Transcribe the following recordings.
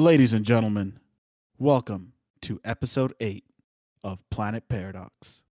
Ladies and gentlemen, welcome to episode 8 of Planet Paradox.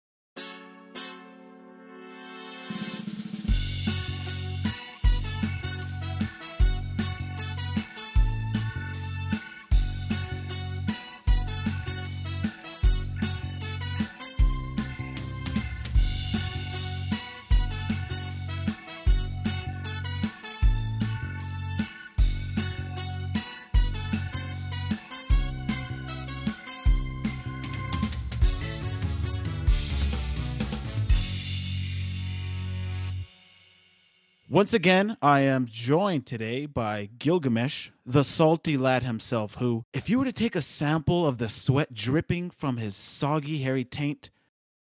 Once again, I am joined today by Gilgamesh, the salty lad himself, who, if you were to take a sample of the sweat dripping from his soggy, hairy taint,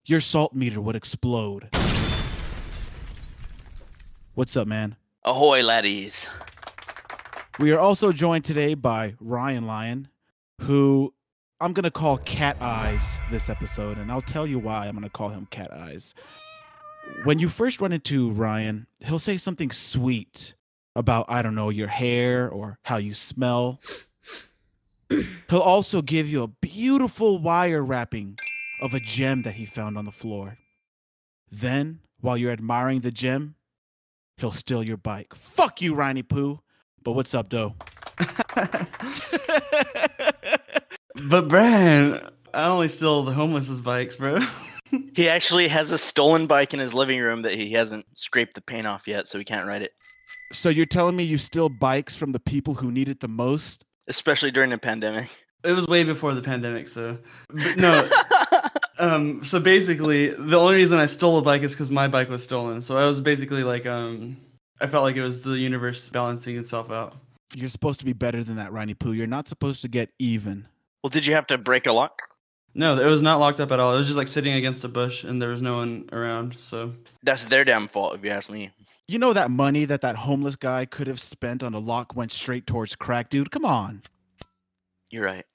your salt meter would explode. What's up, man? Ahoy, laddies. We are also joined today by Ryan Lyon, who I'm going to call Cat Eyes this episode, and I'll tell you why I'm going to call him Cat Eyes when you first run into Ryan, he'll say something sweet about, I don't know, your hair or how you smell. he'll also give you a beautiful wire wrapping of a gem that he found on the floor. Then, while you're admiring the gem, he'll steal your bike. Fuck you, Riney Poo. But what's up, Doe? but Brian, I only steal the homeless's bikes, bro. he actually has a stolen bike in his living room that he hasn't scraped the paint off yet, so he can't ride it. So you're telling me you steal bikes from the people who need it the most? Especially during the pandemic. It was way before the pandemic, so but no. um, so basically, the only reason I stole a bike is because my bike was stolen. So I was basically like, um, I felt like it was the universe balancing itself out. You're supposed to be better than that, Ronnie Poo. You're not supposed to get even. Well, did you have to break a lock? No, it was not locked up at all. It was just like sitting against a bush, and there was no one around. So that's their damn fault, if you ask me. You know that money that that homeless guy could have spent on a lock went straight towards crack, dude. Come on. You're right.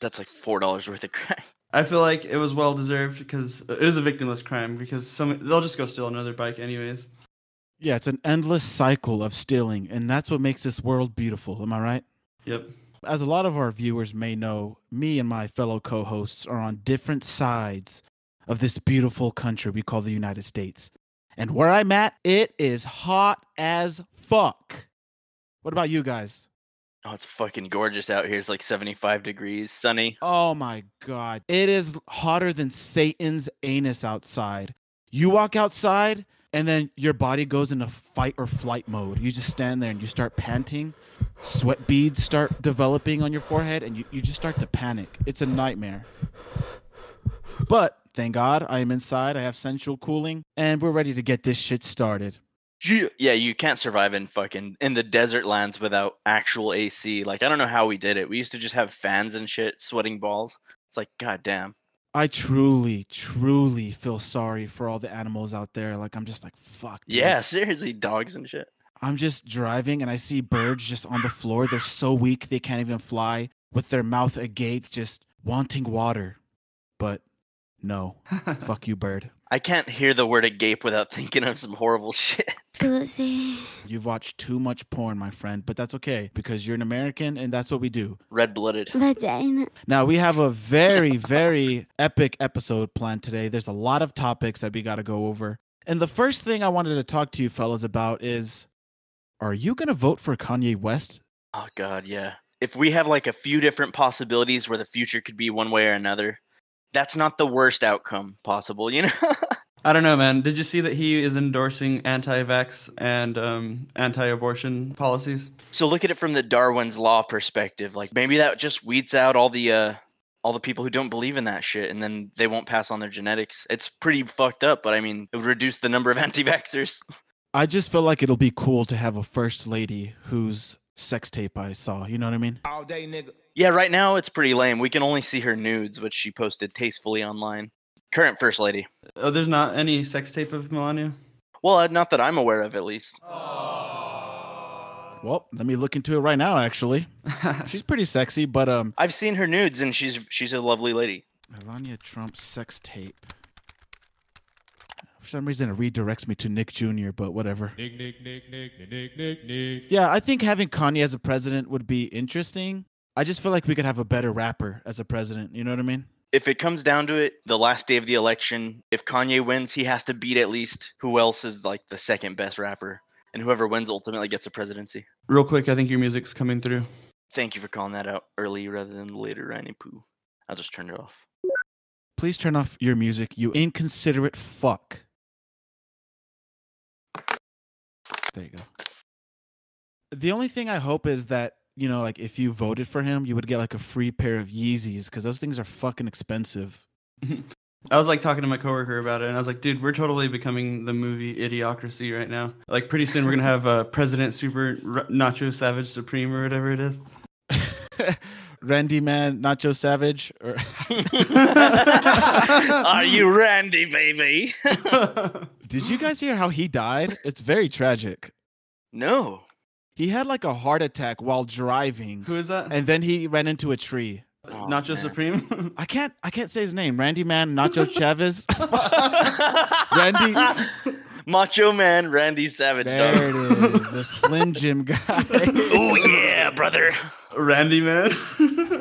That's like four dollars worth of crack. I feel like it was well deserved because it was a victimless crime because some they'll just go steal another bike anyways. Yeah, it's an endless cycle of stealing, and that's what makes this world beautiful. Am I right? Yep. As a lot of our viewers may know, me and my fellow co hosts are on different sides of this beautiful country we call the United States. And where I'm at, it is hot as fuck. What about you guys? Oh, it's fucking gorgeous out here. It's like 75 degrees, sunny. Oh my God. It is hotter than Satan's anus outside. You walk outside, and then your body goes into fight or flight mode. You just stand there and you start panting sweat beads start developing on your forehead and you, you just start to panic. It's a nightmare. But thank God I am inside. I have central cooling and we're ready to get this shit started. Yeah, you can't survive in fucking in the desert lands without actual AC. Like I don't know how we did it. We used to just have fans and shit, sweating balls. It's like god damn. I truly, truly feel sorry for all the animals out there. Like I'm just like fuck. Dude. Yeah, seriously, dogs and shit. I'm just driving and I see birds just on the floor. They're so weak they can't even fly with their mouth agape, just wanting water. But no, fuck you, bird. I can't hear the word agape without thinking of some horrible shit. You've watched too much porn, my friend, but that's okay because you're an American and that's what we do. Red blooded. Now, we have a very, very epic episode planned today. There's a lot of topics that we got to go over. And the first thing I wanted to talk to you fellas about is are you going to vote for Kanye West? Oh god, yeah. If we have like a few different possibilities where the future could be one way or another, that's not the worst outcome possible, you know? I don't know, man. Did you see that he is endorsing anti-vax and um, anti-abortion policies? So look at it from the Darwin's law perspective. Like maybe that just weeds out all the uh, all the people who don't believe in that shit, and then they won't pass on their genetics. It's pretty fucked up, but I mean, it would reduce the number of anti-vaxxers. I just feel like it'll be cool to have a first lady whose sex tape I saw. You know what I mean? All day, nigga. Yeah, right now it's pretty lame. We can only see her nudes, which she posted tastefully online. Current first lady. Oh, there's not any sex tape of Melania. Well, uh, not that I'm aware of, at least. Well, let me look into it right now. Actually, she's pretty sexy, but um, I've seen her nudes, and she's she's a lovely lady. Melania Trump sex tape. For some reason, it redirects me to Nick Jr., but whatever. Nick, Nick, Nick, Nick, Nick, Nick, Nick. Yeah, I think having Kanye as a president would be interesting. I just feel like we could have a better rapper as a president. You know what I mean? If it comes down to it, the last day of the election, if Kanye wins, he has to beat at least who else is like the second best rapper, and whoever wins ultimately gets the presidency. Real quick, I think your music's coming through. Thank you for calling that out early rather than later, Randy Poo. I'll just turn it off. Please turn off your music, you inconsiderate fuck. There you go. The only thing I hope is that, you know, like if you voted for him, you would get like a free pair of Yeezys because those things are fucking expensive. I was like talking to my coworker about it, and I was like, "Dude, we're totally becoming the movie Idiocracy right now. Like, pretty soon we're gonna have uh, President Super R- Nacho Savage Supreme or whatever it is." Randy Man, Nacho Savage, or Are you Randy, baby? did you guys hear how he died? It's very tragic. no. He had like a heart attack while driving, Who is that? and then he ran into a tree. Oh, Nacho man. Supreme. I can't, I can't say his name. Randy Man, Nacho Chavez. Randy- Macho Man Randy Savage. There dog. it is, the Slim Jim guy. Oh yeah, brother. Randy man.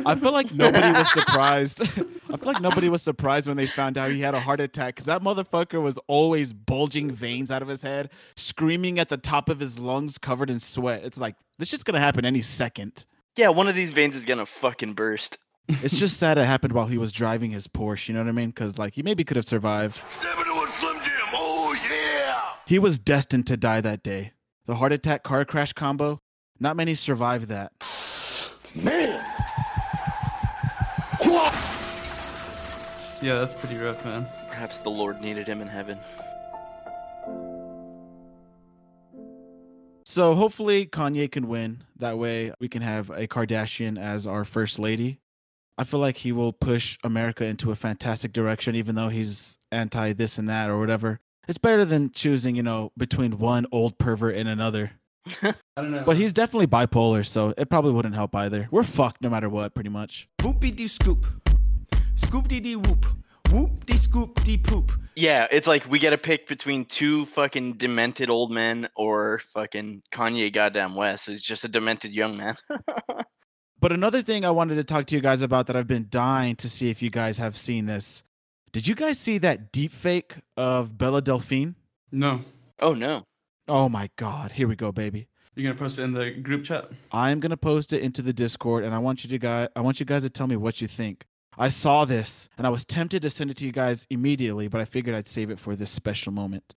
I feel like nobody was surprised. I feel like nobody was surprised when they found out he had a heart attack because that motherfucker was always bulging veins out of his head, screaming at the top of his lungs, covered in sweat. It's like this shit's gonna happen any second. Yeah, one of these veins is gonna fucking burst. It's just sad it happened while he was driving his Porsche. You know what I mean? Because like he maybe could have survived. Step into a Slim Jim. Oh, yeah. He was destined to die that day. The heart attack car crash combo. Not many survived that. Man. yeah, that's pretty rough, man. Perhaps the Lord needed him in heaven. So hopefully Kanye can win. That way we can have a Kardashian as our first lady. I feel like he will push America into a fantastic direction, even though he's anti this and that or whatever. It's better than choosing, you know, between one old pervert and another. I don't know. But he's definitely bipolar, so it probably wouldn't help either. We're fucked no matter what, pretty much. Whoopie dee scoop. Scoop dee dee whoop. Whoop dee scoop dee poop. Yeah, it's like we get to pick between two fucking demented old men or fucking Kanye goddamn West, who's just a demented young man. But another thing I wanted to talk to you guys about that I've been dying to see if you guys have seen this. Did you guys see that deep fake of Belle Delphine? no. oh no. Oh my god, here we go, baby. You're gonna post it in the group chat. I'm gonna post it into the Discord, and I want you to guys, I want you guys to tell me what you think. I saw this, and I was tempted to send it to you guys immediately, but I figured I'd save it for this special moment.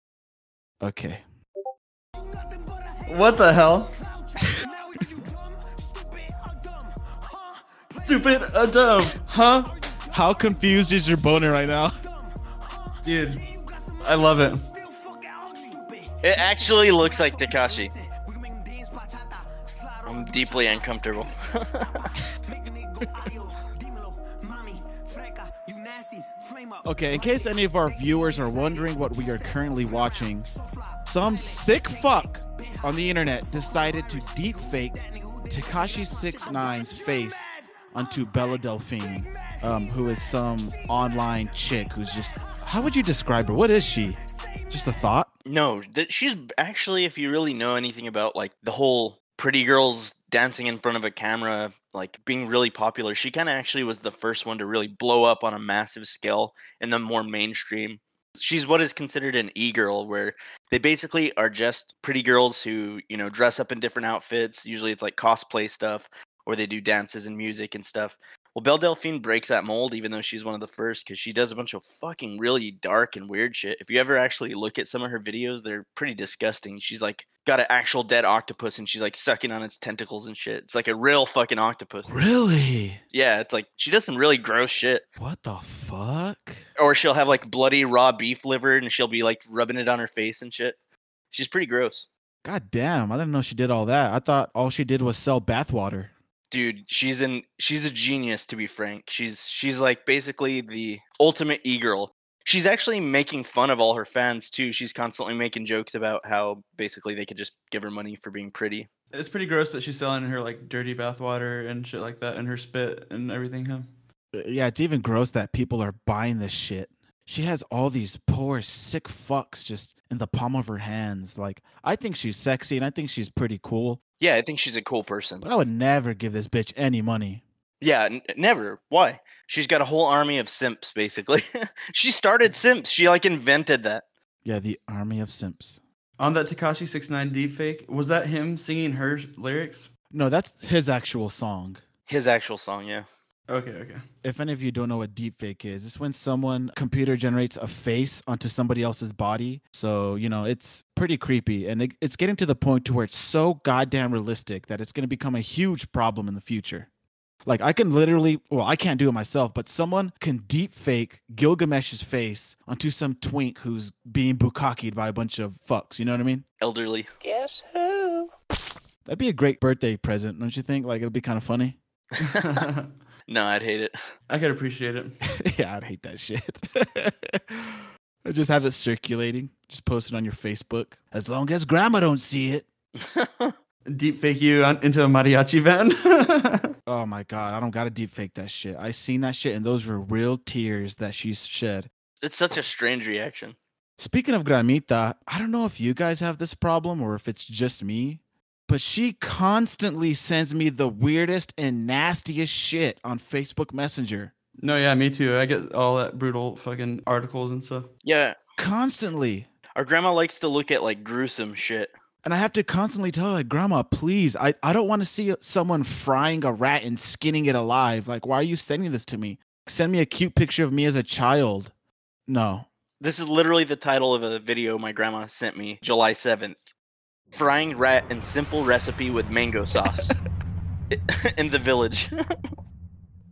Okay. What the hell? Stupid or dumb, huh? How confused is your boner right now? Dude, I love it. It actually looks like Tekashi. I'm deeply uncomfortable. Okay, in case any of our viewers are wondering what we are currently watching, some sick fuck on the internet decided to deep fake Tekashi 69's face onto Belle Delphine, um, who is some online chick who's just how would you describe her? What is she? Just a thought? No, that she's actually, if you really know anything about like the whole pretty girls dancing in front of a camera, like being really popular, she kind of actually was the first one to really blow up on a massive scale in the more mainstream. She's what is considered an e-girl, where they basically are just pretty girls who, you know, dress up in different outfits. Usually it's like cosplay stuff, or they do dances and music and stuff. Well, Belle Delphine breaks that mold, even though she's one of the first, because she does a bunch of fucking really dark and weird shit. If you ever actually look at some of her videos, they're pretty disgusting. She's like got an actual dead octopus, and she's like sucking on its tentacles and shit. It's like a real fucking octopus. Really? Yeah, it's like she does some really gross shit. What the fuck? Or she'll have like bloody raw beef liver, and she'll be like rubbing it on her face and shit. She's pretty gross. God damn, I didn't know she did all that. I thought all she did was sell bathwater. Dude she's in she's a genius to be frank she's she's like basically the ultimate e-girl she's actually making fun of all her fans too she's constantly making jokes about how basically they could just give her money for being pretty It's pretty gross that she's selling her like dirty bathwater and shit like that, and her spit and everything. Huh? Uh, Yeah, it's even gross that people are buying this shit. She has all these poor sick fucks just in the palm of her hands. Like I think she's sexy and I think she's pretty cool, Yeah, I think she's a cool person. but I would never give this bitch any money. Yeah, n- never. Why? She's got a whole army of simps, basically. she started simps. She like invented that. Yeah, the army of simps. On that Tekashi 69 deepfake, was that him singing her lyrics? No, that's his actual song. His actual song, yeah. Okay, okay. If any of you don't know what deepfake is, it's when someone computer generates a face onto somebody else's body. So, you know, it's pretty creepy and it, it's getting to the point to where it's so goddamn realistic that it's going to become a huge problem in the future. Like I can literally, well, I can't do it myself, but someone can deepfake Gilgamesh's face onto some twink who's being bukakied by a bunch of fucks. You know what I mean? Elderly. Guess who? That'd be a great birthday present, don't you think? Like it'd be kind of funny. No, I'd hate it. I could appreciate it. yeah, I'd hate that shit. I just have it circulating. Just post it on your Facebook. As long as grandma don't see it. Deepfake you on, into a mariachi band. Oh my god, I don't gotta deep fake that shit. I seen that shit and those were real tears that she shed. it's such a strange reaction. Speaking of Gramita, I don't know if you guys have this problem or if it's just me, but she constantly sends me the weirdest and nastiest shit on Facebook Messenger. no, yeah, me too. I get all that brutal fucking articles and stuff. Yeah, Constantly. our grandma likes to look at like gruesome shit. And I have to constantly tell her, like, Grandma, please, I, I don't want to see someone frying a rat and skinning it alive. Like, why are you sending this to me? Send me a cute picture of me as a child. No. This is literally the title of a video my grandma sent me July 7th. Frying rat and simple recipe with mango sauce in the village.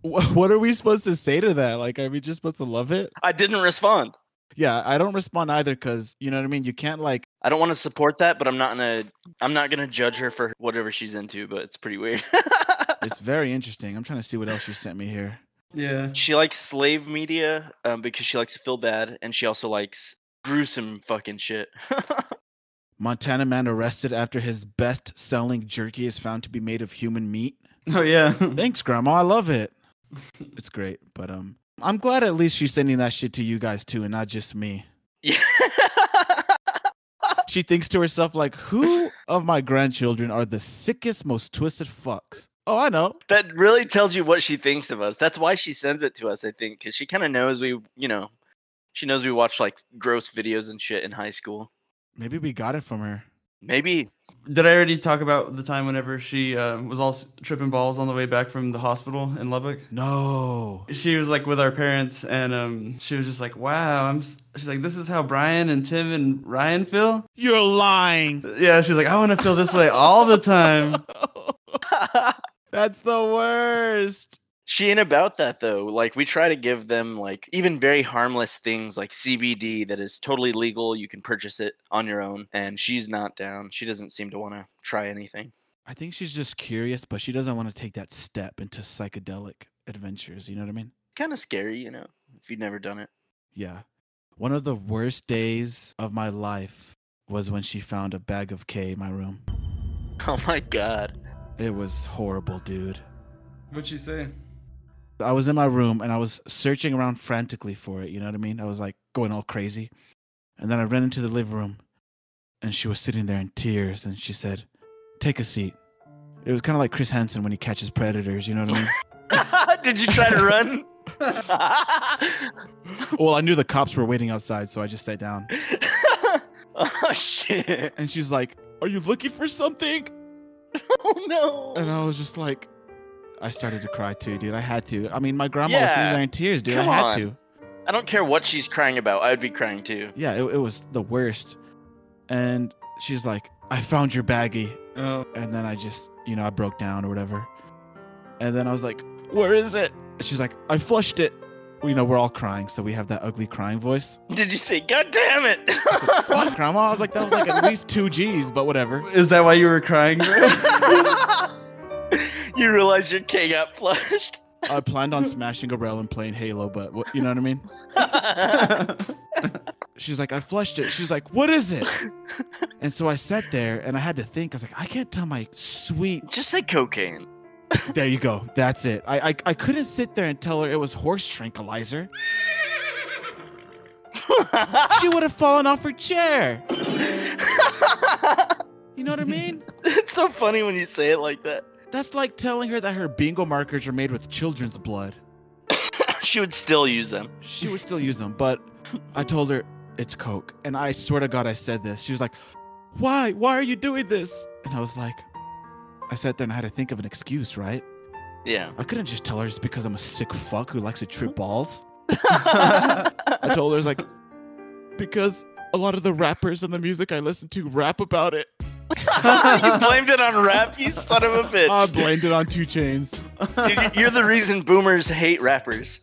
What are we supposed to say to that? Like, are we just supposed to love it? I didn't respond. Yeah, I don't respond either because, you know what I mean? You can't, like, I don't want to support that, but I'm not gonna I'm not gonna judge her for whatever she's into, but it's pretty weird. it's very interesting. I'm trying to see what else you sent me here. Yeah. she likes slave media um, because she likes to feel bad, and she also likes gruesome fucking shit. Montana man arrested after his best selling jerky is found to be made of human meat. Oh yeah. Thanks, Grandma. I love it. It's great. But um I'm glad at least she's sending that shit to you guys too and not just me. yeah. She thinks to herself, like, who of my grandchildren are the sickest, most twisted fucks? Oh, I know. that really tells you what she thinks of us. That's why she sends it to us, I think, because she kind of knows we, you know, she knows we watch like gross videos and shit in high school. Maybe we got it from her. Maybe. Did I already talk about the time whenever she uh, was all tripping balls on the way back from the hospital in Lubbock? No. She was like with our parents, and um, she was just like, "Wow, I'm." s- She's like, "This is how Brian and Tim and Ryan feel." You're lying. Yeah, she's like, "I want to feel this way all the time." That's the worst. She ain't about that though. Like we try to give them like even very harmless things like CBD that is totally legal. You can purchase it on your own, and she's not down. She doesn't seem to want to try anything. I think she's just curious, but she doesn't want to take that step into psychedelic adventures. You know what I mean? Kind of scary, you know, if you've never done it. Yeah. One of the worst days of my life was when she found a bag of K in my room. Oh my god. It was horrible, dude. What'd she say? I was in my room and I was searching around frantically for it. You know what I mean? I was like going all crazy. And then I ran into the living room and she was sitting there in tears and she said, Take a seat. It was kind of like Chris Hansen when he catches predators. You know what I mean? Did you try to run? well, I knew the cops were waiting outside, so I just sat down. oh shit. And she's like, Are you looking for something? Oh no. And I was just like, I started to cry too, dude. I had to. I mean, my grandma was sitting there in tears, dude. come I had on. to. I don't care what she's crying about. I would be crying too. Yeah, it, it was the worst. And she's like, I found your baggie. Oh, And then I just, you know, I broke down or whatever. And then I was like, Where is it? She's like, I flushed it. You know, we're all crying, so we have that ugly crying voice. Did you say, God damn it? I said, Fuck, grandma. I was like, that was like at least two G's, but whatever. is that why you were crying? you realize your K got flushed. I planned on smashing a and playing Halo, but what, you know what I mean? She's like, I flushed it. She's like, what is it? And so I sat there and I had to think. I was like, I can't tell my sweet. Just say cocaine. There you go. That's it. I I, I couldn't sit there and tell her it was horse tranquilizer. she would have fallen off her chair. You know what I mean? it's so funny when you say it like that. That's like telling her that her bingo markers are made with children's blood. she would still use them. She would still use them, but I told her it's Coke. And I swear to God, I said this. She was like, Why? Why are you doing this? And I was like, I sat there and I had to think of an excuse, right? Yeah. I couldn't just tell her it's because I'm a sick fuck who likes to trip balls. I told her, it's like, because a lot of the rappers and the music I listen to rap about it. you blamed it on rap, you son of a bitch. I blamed it on 2 Chainz. Dude, you're the reason boomers hate rappers.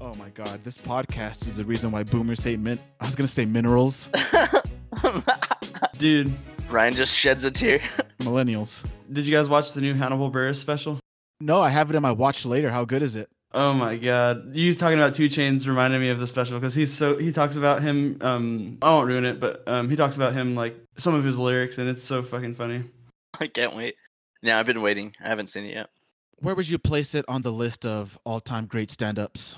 Oh my god, this podcast is the reason why boomers hate min. I was gonna say minerals. Dude, Ryan just sheds a tear. Millennials. did you guys watch the new Hannibal Buress special? No, I have it in my watch later. How good is it? Oh my god, you talking about 2 Chainz reminded me of the special because he's so he talks about him. Um, I won't ruin it, but um, he talks about him like some of his lyrics, and it's so fucking funny. I can't wait. Yeah, I've been waiting. I haven't seen it yet. Where would you place it on the list of all-time great stand-ups?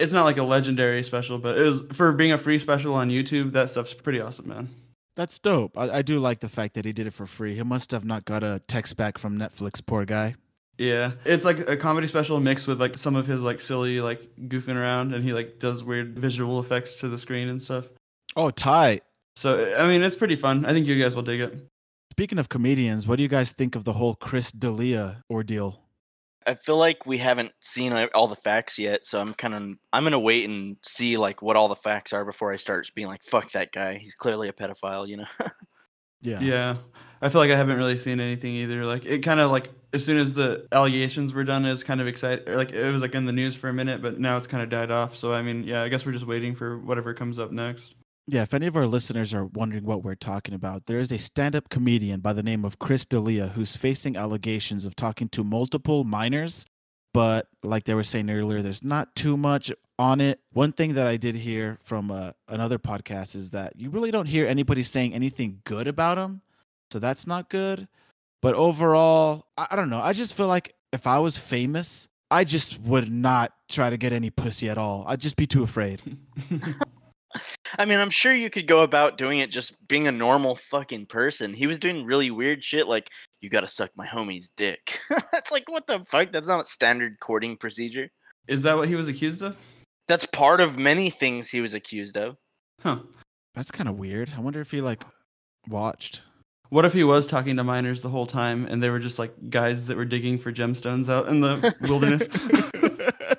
It's not like a legendary special, but it was for being a free special on YouTube. That stuff's pretty awesome, man. That's dope. I, I do like the fact that he did it for free. He must have not got a text back from Netflix. Poor guy. Yeah, it's like a comedy special mixed with like some of his like silly like goofing around, and he like does weird visual effects to the screen and stuff. Oh, tight. So I mean, it's pretty fun. I think you guys will dig it. Speaking of comedians, what do you guys think of the whole Chris D'Elia ordeal? I feel like we haven't seen all the facts yet, so I'm kind of I'm gonna wait and see like what all the facts are before I start being like, "Fuck that guy. He's clearly a pedophile," you know. Yeah. Yeah, I feel like I haven't really seen anything either. Like it kind of like as soon as the allegations were done, it was kind of excited. Like it was like in the news for a minute, but now it's kind of died off. So I mean, yeah, I guess we're just waiting for whatever comes up next. Yeah, if any of our listeners are wondering what we're talking about, there is a stand up comedian by the name of Chris D'Elia who's facing allegations of talking to multiple minors. But like they were saying earlier, there's not too much on it. One thing that I did hear from uh, another podcast is that you really don't hear anybody saying anything good about him. So that's not good. But overall, I, I don't know. I just feel like if I was famous, I just would not try to get any pussy at all. I'd just be too afraid. I mean, I'm sure you could go about doing it just being a normal fucking person. He was doing really weird shit like, you gotta suck my homie's dick. it's like, what the fuck? That's not a standard courting procedure. Is that what he was accused of? That's part of many things he was accused of. Huh. That's kind of weird. I wonder if he like watched. What if he was talking to miners the whole time and they were just like guys that were digging for gemstones out in the wilderness?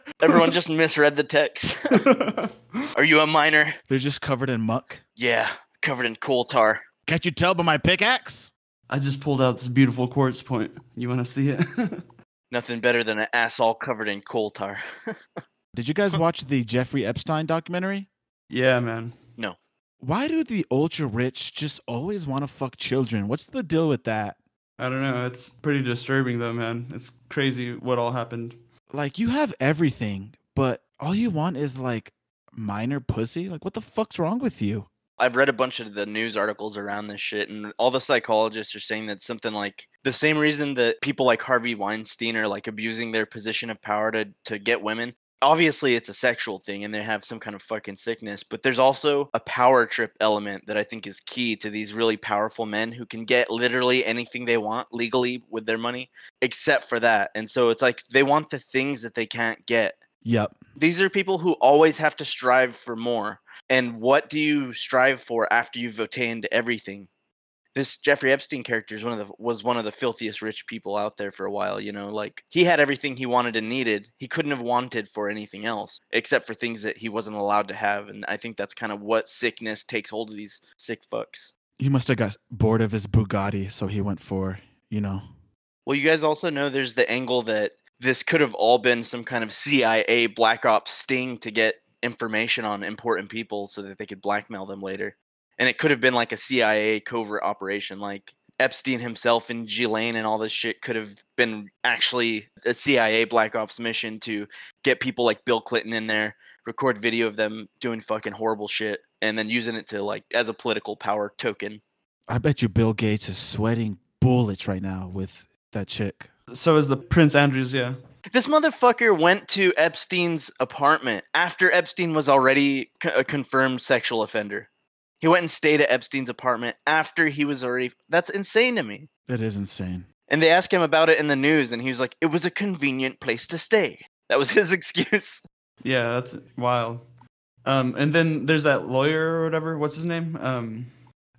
Everyone just misread the text. Are you a miner? They're just covered in muck. Yeah, covered in coal tar. Can't you tell by my pickaxe? I just pulled out this beautiful quartz point. You want to see it? Nothing better than an ass all covered in coal tar. Did you guys watch the Jeffrey Epstein documentary? yeah, man. Why do the ultra rich just always want to fuck children? What's the deal with that? I don't know. It's pretty disturbing though, man. It's crazy what all happened. Like you have everything, but all you want is like minor pussy? Like what the fuck's wrong with you? I've read a bunch of the news articles around this shit, and all the psychologists are saying that something like the same reason that people like Harvey Weinstein are like abusing their position of power to to get women. Obviously, it's a sexual thing, and they have some kind of fucking sickness. But there's also a power trip element that I think is key to these really powerful men who can get literally anything they want legally with their money, except for that. And so it's like they want the things that they can't get. Yep. These are people who always have to strive for more. And what do you strive for after you've attained everything? This Jeffrey Epstein character is one of the was one of the filthiest rich people out there for a while, you know, like he had everything he wanted and needed. He couldn't have wanted for anything else except for things that he wasn't allowed to have. And I think that's kind of what sickness takes hold of these sick fucks. He must have got bored of his Bugatti, so he went for, you know. Well, you guys also know there's the angle that this could have all been some kind of CIA black ops sting to get information on important people so that they could blackmail them later. And it could have been like a CIA covert operation, like Epstein himself and Ghislaine and all this shit could have been actually a CIA black ops mission to get people like Bill Clinton in there, record video of them doing fucking horrible shit, and then using it to like as a political power token. I bet you Bill Gates is sweating bullets right now with that chick. So is the Prince Andrews, yeah. This motherfucker went to Epstein's apartment after Epstein was already c- a confirmed sexual offender. He went and stayed at Epstein's apartment after he was already. That's insane to me. It is insane. And they asked him about it in the news, and he was like, "It was a convenient place to stay." That was his excuse. Yeah, that's wild. Um, and then there's that lawyer or whatever. What's his name? Um,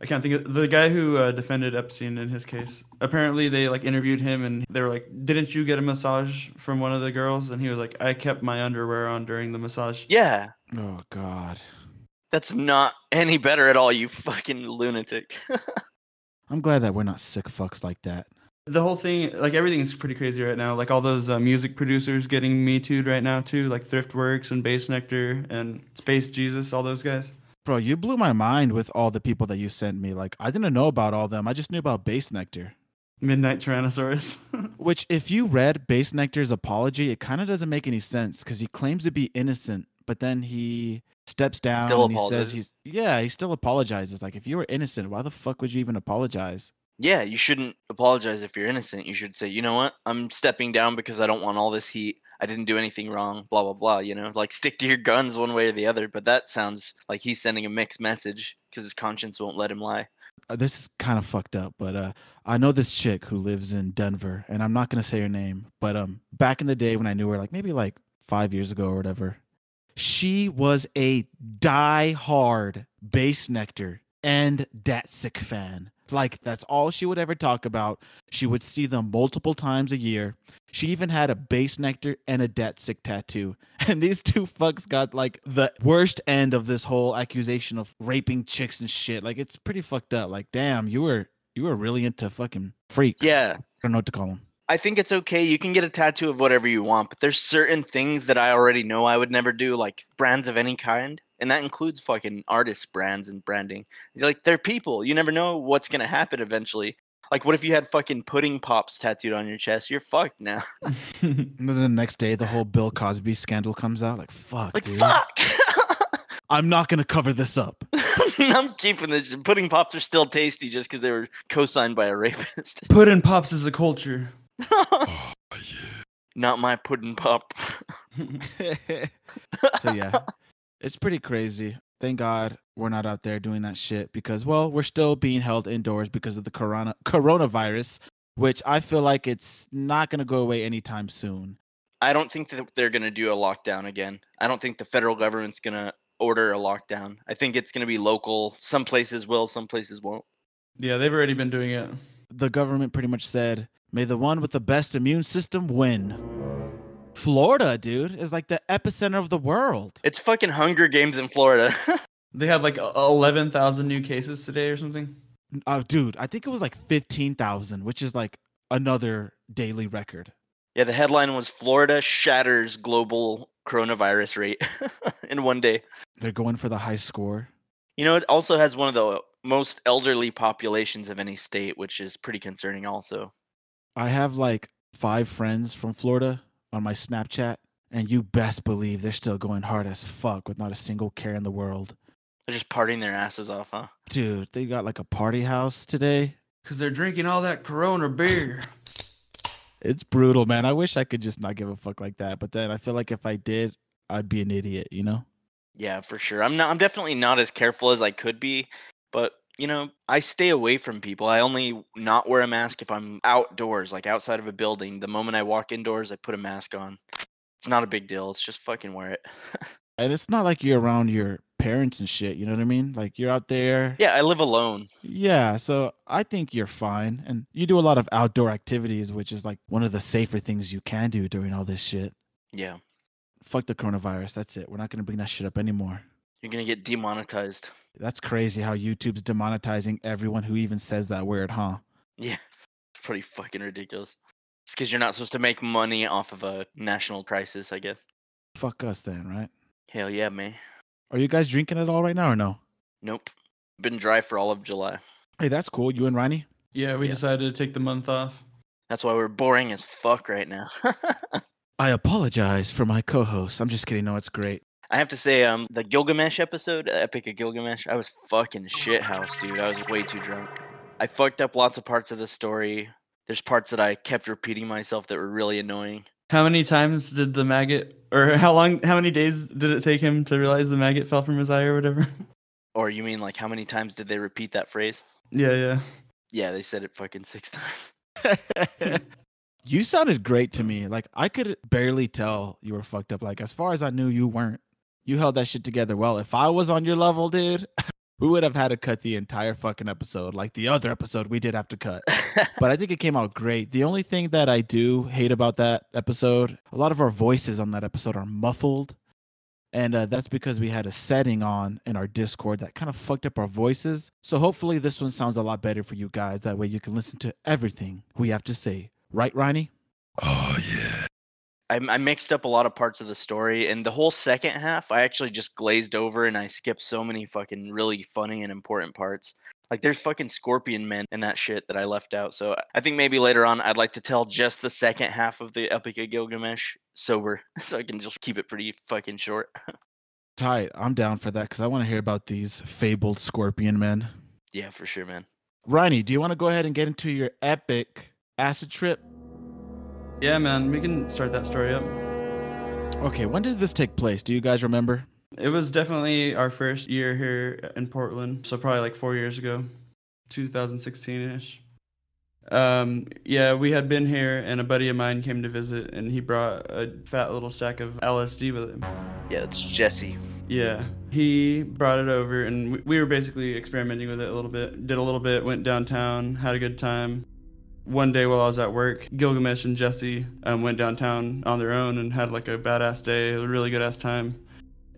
I can't think of the guy who uh, defended Epstein in his case. Apparently, they like interviewed him, and they were like, "Didn't you get a massage from one of the girls?" And he was like, "I kept my underwear on during the massage." Yeah, Oh God. That's not any better at all. You fucking lunatic. I'm glad that we're not sick fucks like that. The whole thing, like everything's pretty crazy right now. Like all those uh, music producers getting me too right now too, like Thriftworks and Bassnectar and Space Jesus, all those guys. Bro, you blew my mind with all the people that you sent me. Like I didn't know about all them. I just knew about Bassnectar. Midnight Tyrannosaurus. Which if you read Bassnectar's apology, it kind of doesn't make any sense because he claims to be innocent, but then he steps down Still and he says he's yeah, he still apologizes. Like if you were innocent, why the fuck would you even apologize? Yeah, you shouldn't apologize if you're innocent. You should say, you know what? I'm stepping down because I don't want all this heat. I didn't do anything wrong, blah, blah, blah. You know, like stick to your guns one way or the other. But that sounds like he's sending a mixed message because his conscience won't let him lie. Uh, this is kind of fucked up, but uh, I know this chick who lives in Denver, and I'm not gonna say her name, but um, back in the day when I knew her, like maybe like five years ago or whatever, she was a die-hard Bassnectar and Datsik fan. Like that's all she would ever talk about. She would see them multiple times a year. She even had a Bassnectar and a Datsik tattoo. And these two fucks got like the worst end of this whole accusation of raping chicks and shit. Like it's pretty fucked up. Like damn, you were you were really into fucking freaks. Yeah, I don't know what to call them. I think it's okay. You can get a tattoo of whatever you want, but there's certain things that I already know I would never do, like brands of any kind. And that includes fucking artist brands and branding. Like, they're people. You never know what's going to happen eventually. Like, what if you had fucking pudding pops tattooed on your chest? You're fucked now. And then the next day, the whole Bill Cosby scandal comes out. Like fuck, Like, dude. fuck! I'm not gonna cover this up. I'm keeping this. shit. Pudding pops are still tasty just because they were co signed by a rapist. Puddin' pops is a culture. Oh, oh, not my pudding pop. so yeah, it's pretty crazy. Thank God we're not out there doing that shit because, well, we're still being held indoors because of the corona coronavirus, which I feel like it's not gonna go away anytime soon. I don't think that they're going to do a lockdown again. I don't think the federal government's going to order a lockdown. I think it's going to be local. Some places will, some places won't. Yeah, they've already been doing it. The government pretty much said, "May the one with the best immune system win." Florida, dude, is like the epicenter of the world. It's fucking Hunger Games in Florida. They had like 11,000 new cases today or something. Oh, dude, I think it was like fifteen thousand, which is like another daily record. yeah, the headline was Florida shatters global coronavirus rate in one day. They're going for the high score. You know, it also has one of the most elderly populations of any state, which is pretty concerning also. I have like five friends from Florida on my Snapchat, and you best believe they're still going hard as fuck with not a single care in the world. They're just partying their asses off, huh? Dude, they got like a party house today. Because they're drinking all that Corona beer. It's brutal, man. I wish I could just not give a fuck like that, but then I feel like if I did, I'd be an idiot, you know? Yeah, for sure. I'm not I'm definitely not as careful as I could be, but you know, I stay away from people. I only not wear a mask if I'm outdoors, like outside of a building. The moment I walk indoors, I put a mask on. It's not a big deal. It's just fucking wear it. And it's not like you're around your parents and shit, you know what I mean? Like you're out there. yeah, I live alone. Yeah, so I think you're fine. And you do a lot of outdoor activities, which is like one of the safer things you can do during all this shit. Yeah. Fuck the coronavirus. That's it. We're not going to bring that shit up anymore. You're gonna get demonetized. That's crazy how YouTube's demonetizing everyone who even says that word, huh? Yeah. It's pretty fucking ridiculous. It's because you're not supposed to make money off of a national crisis, I guess. Fuck us then, right? Hell yeah, man. Are you guys drinking at all right now or no? Nope. Been dry for all of July. Hey, that's cool. You and Ronnie? Yeah, we Yeah. decided to take the month off. That's why we're boring as fuck right now. I apologize for my co-host. I'm just kidding. No, it's great. I have to say, um, the Gilgamesh episode, Epic of Gilgamesh, I was fucking shithouse, dude. I was way too drunk. I fucked up lots of parts of the story. There's parts that I kept repeating myself that were really annoying. How many times did the maggot, or how long, how many days did it take him to realize the maggot fell from his eye or whatever? Or you mean like how many times did they repeat that phrase? yeah, yeah. Yeah, they said it fucking six times. you sounded great to me. Like I could barely tell you were fucked up. Like as far as I knew, you weren't. You held that shit together well. If I was on your level, dude, we would have had to cut the entire fucking episode, like the other episode we did have to cut. But I think it came out great. The only thing that I do hate about that episode, a lot of our voices on that episode are muffled. And uh, that's because we had a setting on in our Discord that kind of fucked up our voices. So hopefully this one sounds a lot better for you guys. That way you can listen to everything we have to say. Right, Riney? Oh yeah. I, I mixed up a lot of parts of the story, and the whole second half, I actually just glazed over and I skipped so many fucking really funny and important parts. Like there's fucking scorpion men and that shit that I left out. So I think maybe later on I'd like to tell just the second half of the Epic of Gilgamesh sober, so I can just keep it pretty fucking short. Tight. I'm down for that because I want to hear about these fabled scorpion men. yeah, for sure, man. Riney, do you want to go ahead and get into your epic acid trip? Yeah, man, we can start that story up. Okay, when did this take place? Do you guys remember? It was definitely our first year here in Portland, so probably like four years ago, 2016-ish. Um, yeah, we had been here, and a buddy of mine came to visit, and he brought a fat little stack of LSD with him. Yeah, it's Jesse. Yeah, he brought it over, and we- we were basically experimenting with it a little bit. Did a little bit, went downtown, had a good time. One day while I was at work, Gilgamesh and Jesse um, went downtown on their own and had like a badass day, a really good ass time.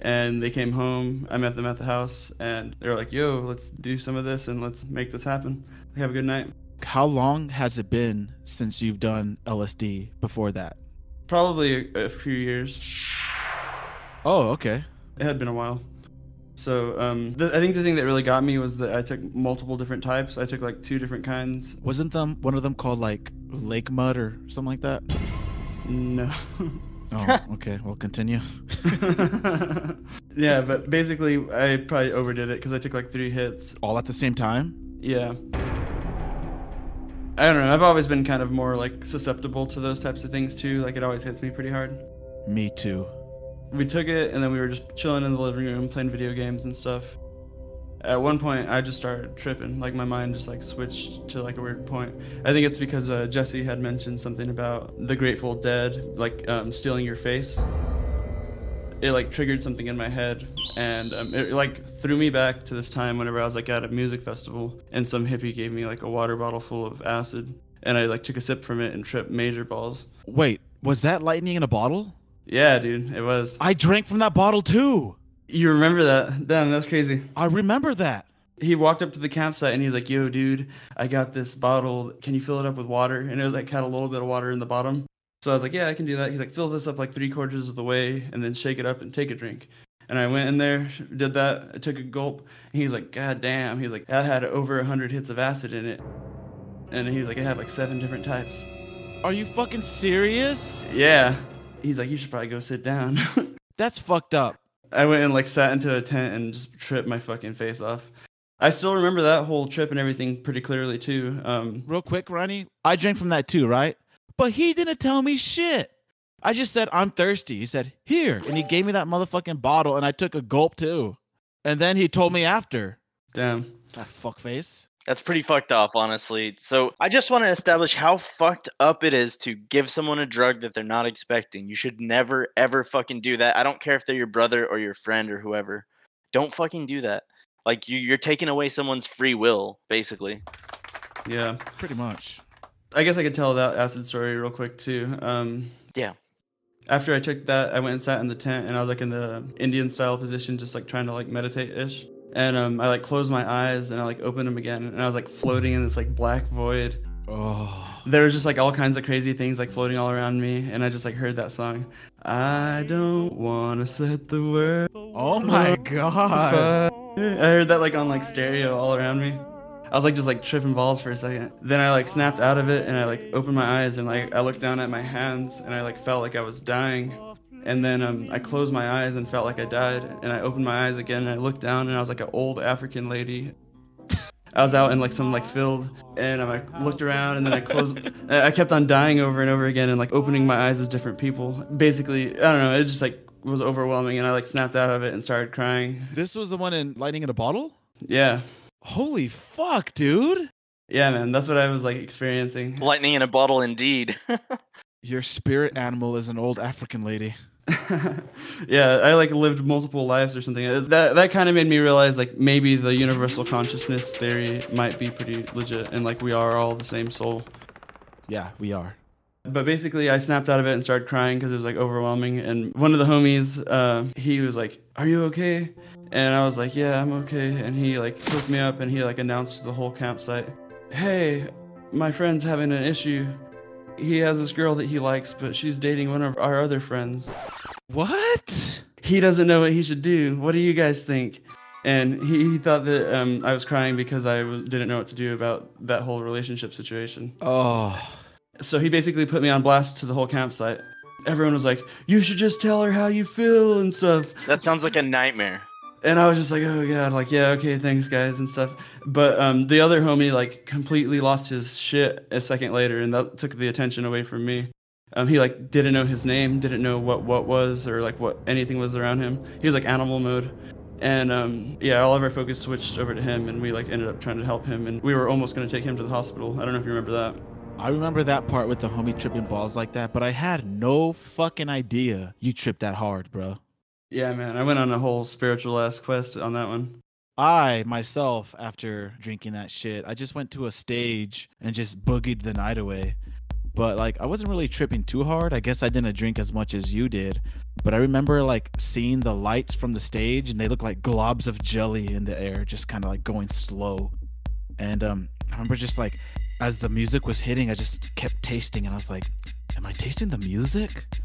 And they came home. I met them at the house, and they were like, "Yo, let's do some of this and let's make this happen. Have a good night." How long has it been since you've done LSD before that? Probably a, a few years. Oh, okay. It had been a while. So um, the, I think the thing that really got me was that I took multiple different types. I took like two different kinds. Wasn't them one of them called like lake mud or something like that? No. Oh, okay. We'll continue. yeah, but basically I probably overdid it because I took like three hits. All at the same time? Yeah. I don't know. I've always been kind of more like susceptible to those types of things too. Like it always hits me pretty hard. Me too. We took it and then we were just chilling in the living room playing video games and stuff. At one point, I just started tripping. Like my mind just like switched to like a weird point. I think it's because uh, Jesse had mentioned something about the Grateful Dead, like um, stealing your face. It like triggered something in my head, and um, it like threw me back to this time whenever I was like at a music festival, and some hippie gave me like a water bottle full of acid, and I like took a sip from it and tripped major balls. Wait, was that lightning in a bottle? Yeah, dude, it was. I drank from that bottle too. You remember that? Damn, that's crazy. I remember that. he walked up to the campsite and he was like, "Yo, dude, I got this bottle. Can you fill it up with water?" And it was like had a little bit of water in the bottom. So I was like, "Yeah, I can do that." He's like, "Fill this up like three quarters of the way, and then shake it up and take a drink." And I went in there, did that. I took a gulp, and he's like, "God damn!" He's like, "That had over hundred hits of acid in it," and he was like, "It had like seven different types." Are you fucking serious? Yeah. He's like, "You should probably go sit down." That's fucked up. I went and like sat into a tent and just tripped my fucking face off. I still remember that whole trip and everything pretty clearly too. Um, Real quick, Ronnie, I drank from that too, right? But he didn't tell me shit. I just said, I'm thirsty. He said, Here. And he gave me that motherfucking bottle, and I took a gulp too. And then he told me after. damn. That fuckface. That's pretty fucked off, honestly. So I just want to establish how fucked up it is to give someone a drug that they're not expecting. You should never, ever fucking do that. I don't care if they're your brother or your friend or whoever. Don't fucking do that. Like you, you're taking away someone's free will, basically. Yeah. Pretty much. I guess I could tell that acid story real quick too. Um, Yeah. After I took that, I went and sat in the tent and I was like in the Indian style position, just like trying to like meditate ish. And um, I like closed my eyes and I like opened them again and I was like floating in this like black void. Oh. There was just like all kinds of crazy things like floating all around me and I just like heard that song. I don't wanna set the world. Oh my god. I heard that like on like stereo all around me. I was like just like tripping balls for a second. Then I like snapped out of it and I like opened my eyes and like I looked down at my hands and I like felt like I was dying. And then um, I closed my eyes and felt like I died. And I opened my eyes again and I looked down and I was like an old African lady. I was out in like some like field, and I like, looked around, and then I closed. I I kept on dying over and over again, and like opening my eyes as different people. Basically, I don't know. It just like was overwhelming, and I like snapped out of it and started crying. This was the one in Lightning in a Bottle? Yeah, Holy fuck, dude. yeah, man. That's what I was like experiencing. Lightning in a bottle, indeed. Your spirit animal is an old African lady. yeah, I like lived multiple lives or something. That that kind of made me realize like maybe the universal consciousness theory might be pretty legit, and like we are all the same soul. Yeah, we are. But basically, I snapped out of it and started crying because it was like overwhelming. And one of the homies, uh, he was like, "Are you okay?" And I was like, "Yeah, I'm okay." And he like hooked me up and he like announced to the whole campsite, "Hey, my friend's having an issue. He has this girl that he likes, but she's dating one of our other friends. What? He doesn't know what he should do. What do you guys think?" And he, he thought that um, I was crying because I was, didn't know what to do about that whole relationship situation. Oh, So he basically put me on blast to the whole campsite. Everyone was like, "You should just tell her how you feel and stuff." that sounds like a nightmare. And I was just like, "Oh god, like yeah, okay, thanks guys and stuff." But um, the other homie like completely lost his shit a second later, and that took the attention away from me. Um, he like didn't know his name, didn't know what what was or like what anything was around him. He was like animal mode. And um, yeah, all of our focus switched over to him, and we like ended up trying to help him, and we were almost gonna take him to the hospital. I don't know if you remember that. I remember that part with the homie tripping balls like that, but I had no fucking idea you tripped that hard, bro. Yeah, man, I went on a whole spiritual ass quest on that one. I myself, after drinking that shit, I just went to a stage and just boogied the night away. But like I wasn't really tripping too hard. I guess I didn't drink as much as you did. But I remember like seeing the lights from the stage and they look like globs of jelly in the air, just kind of like going slow. And um I remember just like as the music was hitting, I just kept tasting and I was like, Am I tasting the music?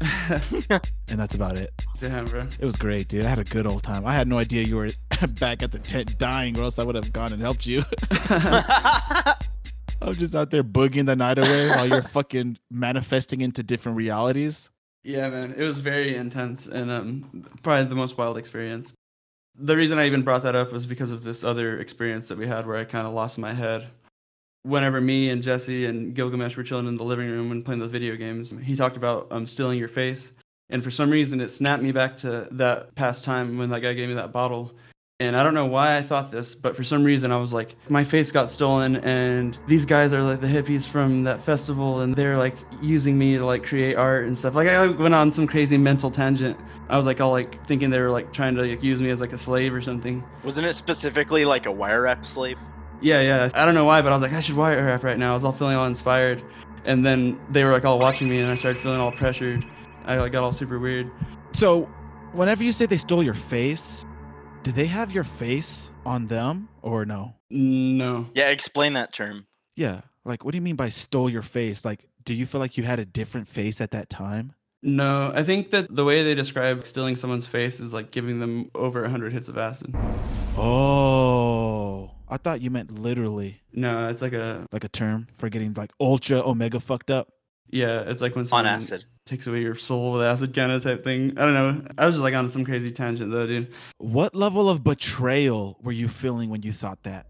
and that's about it. Damn, bro. It was great, dude. I had a good old time. I had no idea you were back at the tent dying, or else I would have gone and helped you. I'm just out there boogieing the night away while you're fucking manifesting into different realities. Yeah, man, it was very intense and um, probably the most wild experience. The reason I even brought that up was because of this other experience that we had where I kind of lost my head. Whenever me and Jesse and Gilgamesh were chilling in the living room and playing those video games, he talked about um, stealing your face. And for some reason, it snapped me back to that past time when that guy gave me that bottle. And I don't know why I thought this, but for some reason I was like, my face got stolen, and these guys are like the hippies from that festival, and they're like using me to like create art and stuff. Like I went on some crazy mental tangent. I was like all like thinking they were like trying to like, use me as like a slave or something. Wasn't it specifically like a wire wrap slave? Yeah, yeah. I don't know why, but I was like, I should wire rap right now. I was all feeling all inspired, and then they were like all watching me, and I started feeling all pressured. I like got all super weird. So, whenever you say they stole your face, did they have your face on them or no? No. Yeah, explain that term. Yeah. Like, what do you mean by stole your face? Like, do you feel like you had a different face at that time? No, I think that the way they describe stealing someone's face is like giving them over 100 hits of acid. Oh, I thought you meant literally No, it's like a like a term for getting like ultra omega fucked up. yeah, it's like when someone On someone acid. takes away your soul with acid kind of type thing. I don't know. I was just like on some crazy tangent though, dude. What level of betrayal were you feeling when you thought that?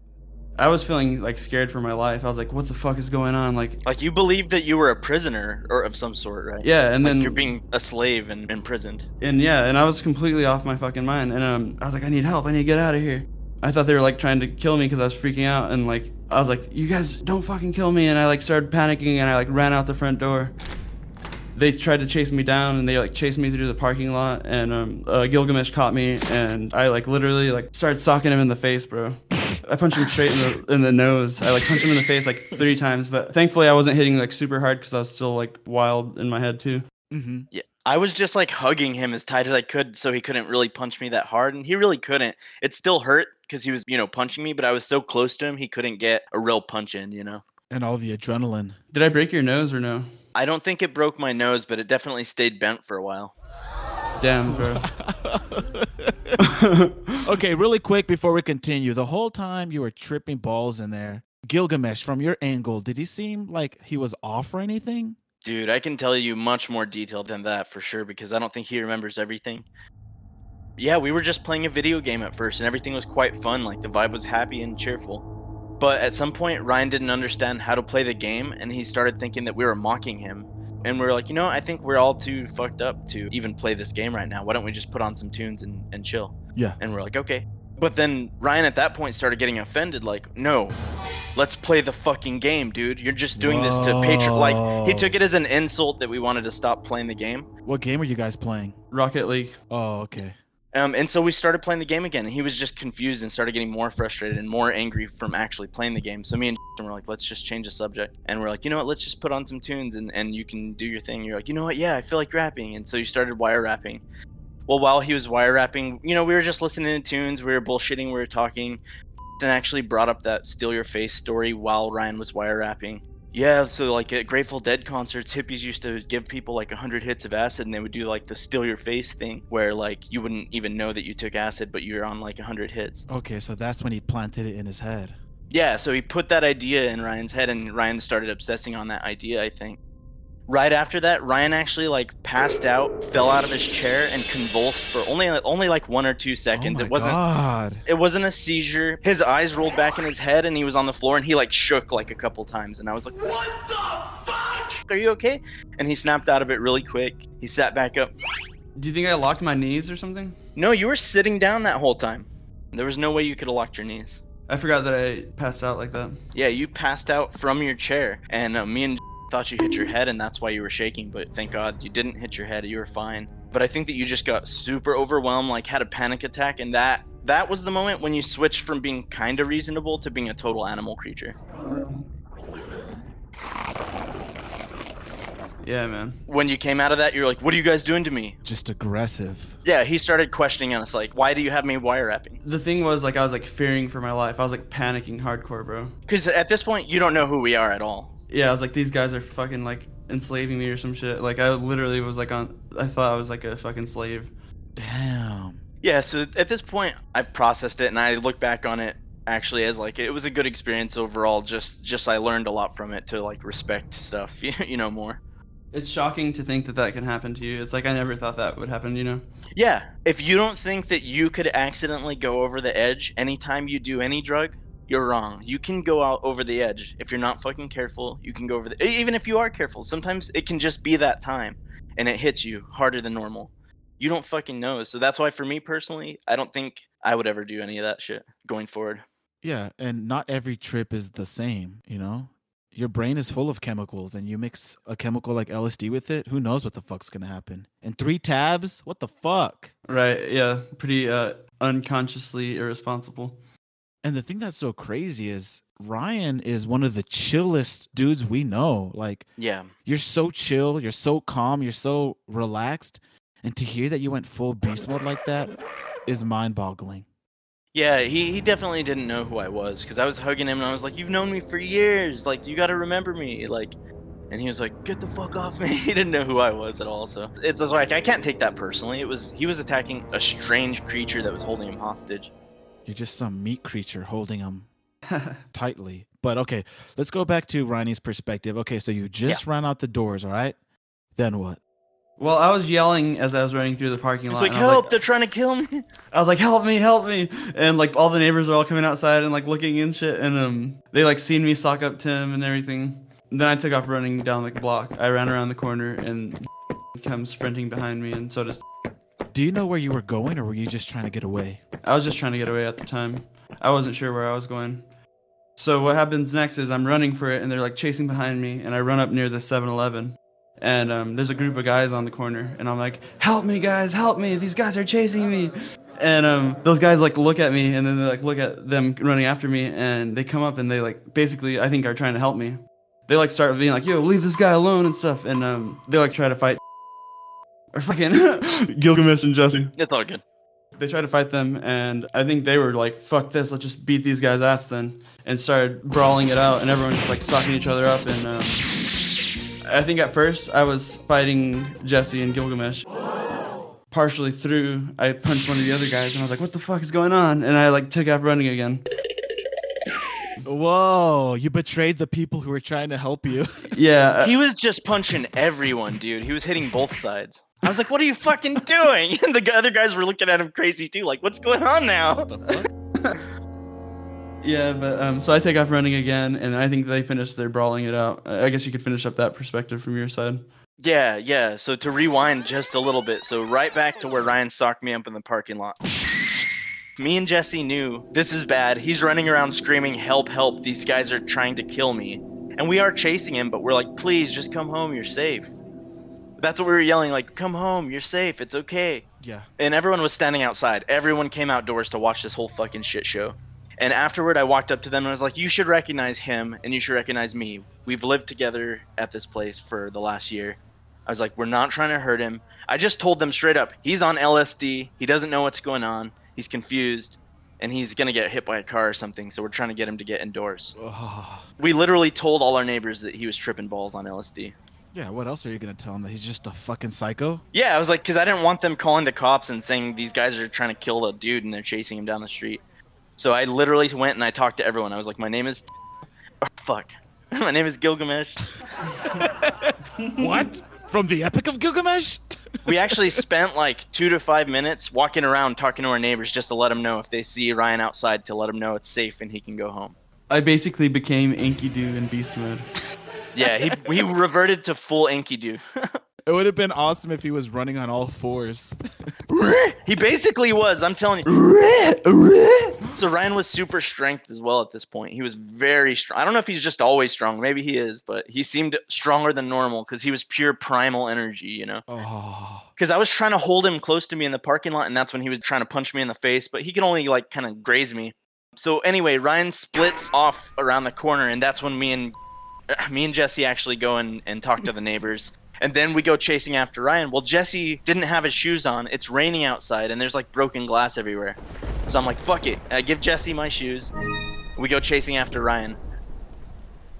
I was feeling like scared for my life. I was like, what the fuck is going on? Like, Like you believed that you were a prisoner or of some sort, right? yeah, and Like then you're being a slave and imprisoned. and yeah, and I was completely off my fucking mind. And um, I was like, I need help. I need to get out of here. I thought they were like trying to kill me because I was freaking out. And like, I was like, you guys don't fucking kill me. And I like started panicking and I like ran out the front door. They tried to chase me down and they like chased me through the parking lot. And um, uh, Gilgamesh caught me and I like literally like started socking him in the face, bro. I punched him straight in the in the nose. I like punched him in the face like three times, but thankfully I wasn't hitting like super hard because I was still like wild in my head too. Mm-hmm. Yeah. I was just like hugging him as tight as I could so he couldn't really punch me that hard. And he really couldn't. It still hurt because he was, you know, punching me, but I was so close to him, he couldn't get a real punch in, you know? And all the adrenaline. Did I break your nose or no? I don't think it broke my nose, but it definitely stayed bent for a while. Damn, bro. okay, really quick before we continue. The whole time you were tripping balls in there, Gilgamesh, from your angle, did he seem like he was off or anything? Dude, I can tell you much more detail than that for sure because I don't think he remembers everything. Yeah, we were just playing a video game at first and everything was quite fun. Like the vibe was happy and cheerful. But at some point, Ryan didn't understand how to play the game, and he started thinking that we were mocking him. And we are like, you know, I think we're all too fucked up to even play this game right now. Why don't we just put on some tunes and, and chill? Yeah. And we're like, okay. But then Ryan at that point started getting offended, like, no, let's play the fucking game, dude. You're just doing this to patron. Like, he took it as an insult that we wanted to stop playing the game. What game are you guys playing? Rocket League. Oh, okay. Um, and so we started playing the game again, and he was just confused and started getting more frustrated and more angry from actually playing the game. So me and were like, let's just change the subject. And we're like, you know what, let's just put on some tunes and, and you can do your thing. You're like, you know what, yeah, I feel like rapping. And so you started wire rapping. Well, while he was wire rapping, you know, we were just listening to tunes, we were bullshitting, we were talking, and actually brought up that Steal Your Face story while Ryan was wire rapping. Yeah, so like at Grateful Dead concerts, hippies used to give people like 100 hits of acid and they would do like the Steal Your Face thing where like you wouldn't even know that you took acid, but you're on like 100 hits. Okay, so that's when he planted it in his head. Yeah, so he put that idea in Ryan's head and Ryan started obsessing on that idea, I think. Right after that, Ryan actually like passed out, fell out of his chair and convulsed for only only like 1 or 2 seconds. oh my it wasn't God. it wasn't a seizure. His eyes rolled back in his head and he was on the floor and he like shook like a couple times and I was like, "What the fuck? Are you okay?" And he snapped out of it really quick. He sat back up. Do you think I locked my knees or something? No, you were sitting down that whole time. There was no way you could have locked your knees. I forgot that I passed out like that. Yeah, you passed out from your chair and uh, me and thought you hit your head and that's why you were shaking, but thank God you didn't hit your head. You were fine. But I think that you just got super overwhelmed, like had a panic attack and that that was the moment when you switched from being kind of reasonable to being a total animal creature. Yeah, man. when you came out of that, you're like, "What are you guys doing to me?" Just aggressive. Yeah, he started questioning us, like, "Why do you have me wire wrapping?" The thing was, like, I was like fearing for my life. I was like panicking hardcore, bro. Because at this point, you don't know who we are at all. Yeah, I was like, these guys are fucking like enslaving me or some shit. Like, I literally was like on. I thought I was like a fucking slave. Damn. Yeah, so at this point, I've processed it, and I look back on it actually as like it was a good experience overall. Just, just I learned a lot from it to like respect stuff, you know, more. It's shocking to think that that can happen to you. It's like I never thought that would happen. You know. Yeah, if you don't think that you could accidentally go over the edge anytime you do any drug, you're wrong. You can go out over the edge if you're not fucking careful. You can go over the even if you are careful. Sometimes it can just be that time, and it hits you harder than normal. You don't fucking know. So that's why, for me personally, I don't think I would ever do any of that shit going forward. Yeah, and not every trip is the same, you know? Your brain is full of chemicals and you mix a chemical like LSD with it, who knows what the fuck's gonna happen? And three tabs? What the fuck? Right. Yeah. Pretty uh unconsciously irresponsible. And the thing that's so crazy is Ryan is one of the chillest dudes we know. Like Yeah. you're so chill, you're so calm, you're so relaxed. And to hear that you went full beast mode like that is mind boggling. Yeah, he, he definitely didn't know who I was because I was hugging him and I was like, "You've known me for years. Like, you got to remember me." Like, and he was like, "Get the fuck off me." he didn't know who I was at all. So it's it's like I can't take that personally. It was he was attacking a strange creature that was holding him hostage. You're just some meat creature holding him tightly. But okay, let's go back to Ronnie's perspective. Okay, so you just ran out the doors, all right? Then what? well, I was yelling as I was running through the parking He's lot. like, and I was "Help! They're trying to kill me." I was like, "Help me, help me!" And like all the neighbors are all coming outside and like looking and shit, and um, they like seen me sock up Tim and everything. And then I took off running down the block. I ran around the corner and comes sprinting behind me, and so does. Do you know where you were going or were you just trying to get away? I was just trying to get away at the time. I wasn't sure where I was going. So what happens next is I'm running for it, and they're like chasing behind me, and I run up near the 7-Eleven, and um, there's a group of guys on the corner, and I'm like, "Help me, guys! Help me! These guys are chasing me!" And um, those guys like look at me, and then they like look at them running after me, and they come up and they like basically I think are trying to help me. They like start being like, "Yo, leave this guy alone" and stuff, and um, they like try to fight. Or fucking Gilgamesh and Jesse. It's all good. they tried to fight them and i think they were like fuck this let's just beat these guys ass then and started brawling it out and everyone just like socking each other up and um, i think at first i was fighting jesse and gilgamesh partially through. I punched one of the other guys and i was like what the fuck is going on? And i like took off running again Whoa, you betrayed the people who were trying to help you. yeah He was just punching everyone, dude. He was hitting both sides. I was like, "What are you fucking doing?" And the other guys were looking at him crazy too, like, "What's going on now?" Yeah, but um, so I take off running again, and I think they finished their brawling it out. I I guess you could finish up that perspective from your side. Yeah, yeah. So to rewind just a little bit, so right back to where Ryan stalked me up in the parking lot. Me and Jesse knew this is bad. He's running around screaming, "Help! Help! These guys are trying to kill me!" And we are chasing him, but we're like, "Please, just come home. You're safe." That's what we were yelling, like, "Come home. You're safe. It's okay." Yeah. and everyone was standing outside. Everyone came outdoors to watch this whole fucking shit show. And afterward, I walked up to them and I was like, "You should recognize him, and you should recognize me. We've lived together at this place for the last year." I was like, "We're not trying to hurt him." I just told them straight up, "He's on LSD. He doesn't know what's going on. He's confused, and he's gonna get hit by a car or something. So we're trying to get him to get indoors." Oh, We literally told all our neighbors that he was tripping balls on LSD. yeah. What else are you gonna tell him? That he's just a fucking psycho? Yeah, I was like, because I didn't want them calling the cops and saying these guys are trying to kill the dude and they're chasing him down the street. So I literally went and I talked to everyone. I was like, my name is. Oh, fuck. my name is Gilgamesh. what? From the Epic of Gilgamesh? We actually spent like two to five minutes walking around talking to our neighbors just to let them know if they see Ryan outside to let them know it's safe and he can go home. I basically became Enkidu in beast mode. Yeah, he he reverted to full Enkidu. It would have been awesome if he was running on all fours. he basically was. I'm telling you. So Ryan was super strength as well at this point. He was very strong. I don't know if he's just always strong. Maybe he is, but he seemed stronger than normal because he was pure primal energy, you know. Oh. Because I was trying to hold him close to me in the parking lot, and that's when he was trying to punch me in the face, but he could only like kind of graze me. So anyway, Ryan splits off around the corner, and that's when me and me and Jesse actually go and, and talk to the neighbors. And then we go chasing after Ryan. Well, Jesse didn't have his shoes on. It's raining outside, and there's like broken glass everywhere. So I'm like, fuck it. I give Jesse my shoes. We go chasing after Ryan.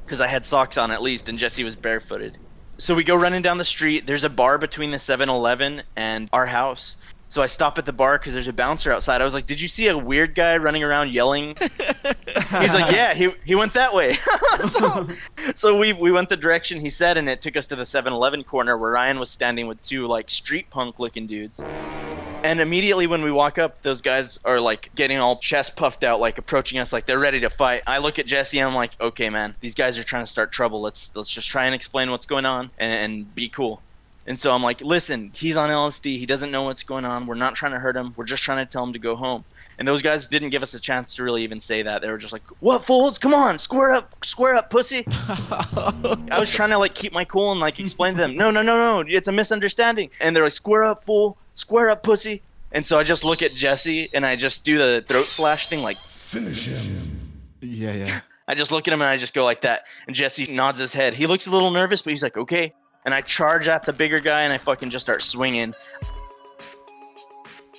Because I had socks on at least, and Jesse was barefooted. So we go running down the street. There's a bar between the 7 Eleven and our house. So I stop at the bar because there's a bouncer outside. I was like, Did you see a weird guy running around yelling? He's like, Yeah, he, he went that way. so so we, we went the direction he said, and it took us to the 7 Eleven corner where Ryan was standing with two like street punk looking dudes. And immediately when we walk up, those guys are like getting all chest puffed out, like approaching us, like they're ready to fight. I look at Jesse and I'm like, okay, man, these guys are trying to start trouble. Let's let's just try and explain what's going on and, and be cool. And so I'm like, listen, he's on LSD. He doesn't know what's going on. We're not trying to hurt him. We're just trying to tell him to go home. And those guys didn't give us a chance to really even say that. They were just like, "What fools? Come on, square up, square up, pussy." I was trying to like keep my cool and like explain to them, "No, no, no, no, it's a misunderstanding." And they're like, "Square up, fool, square up, pussy." And so I just look at Jesse and I just do the throat slash thing, like finish him. Yeah, yeah. I just look at him and I just go like that. And Jesse nods his head. He looks a little nervous, but he's like, "Okay." And I charge at the bigger guy and I fucking just start swinging.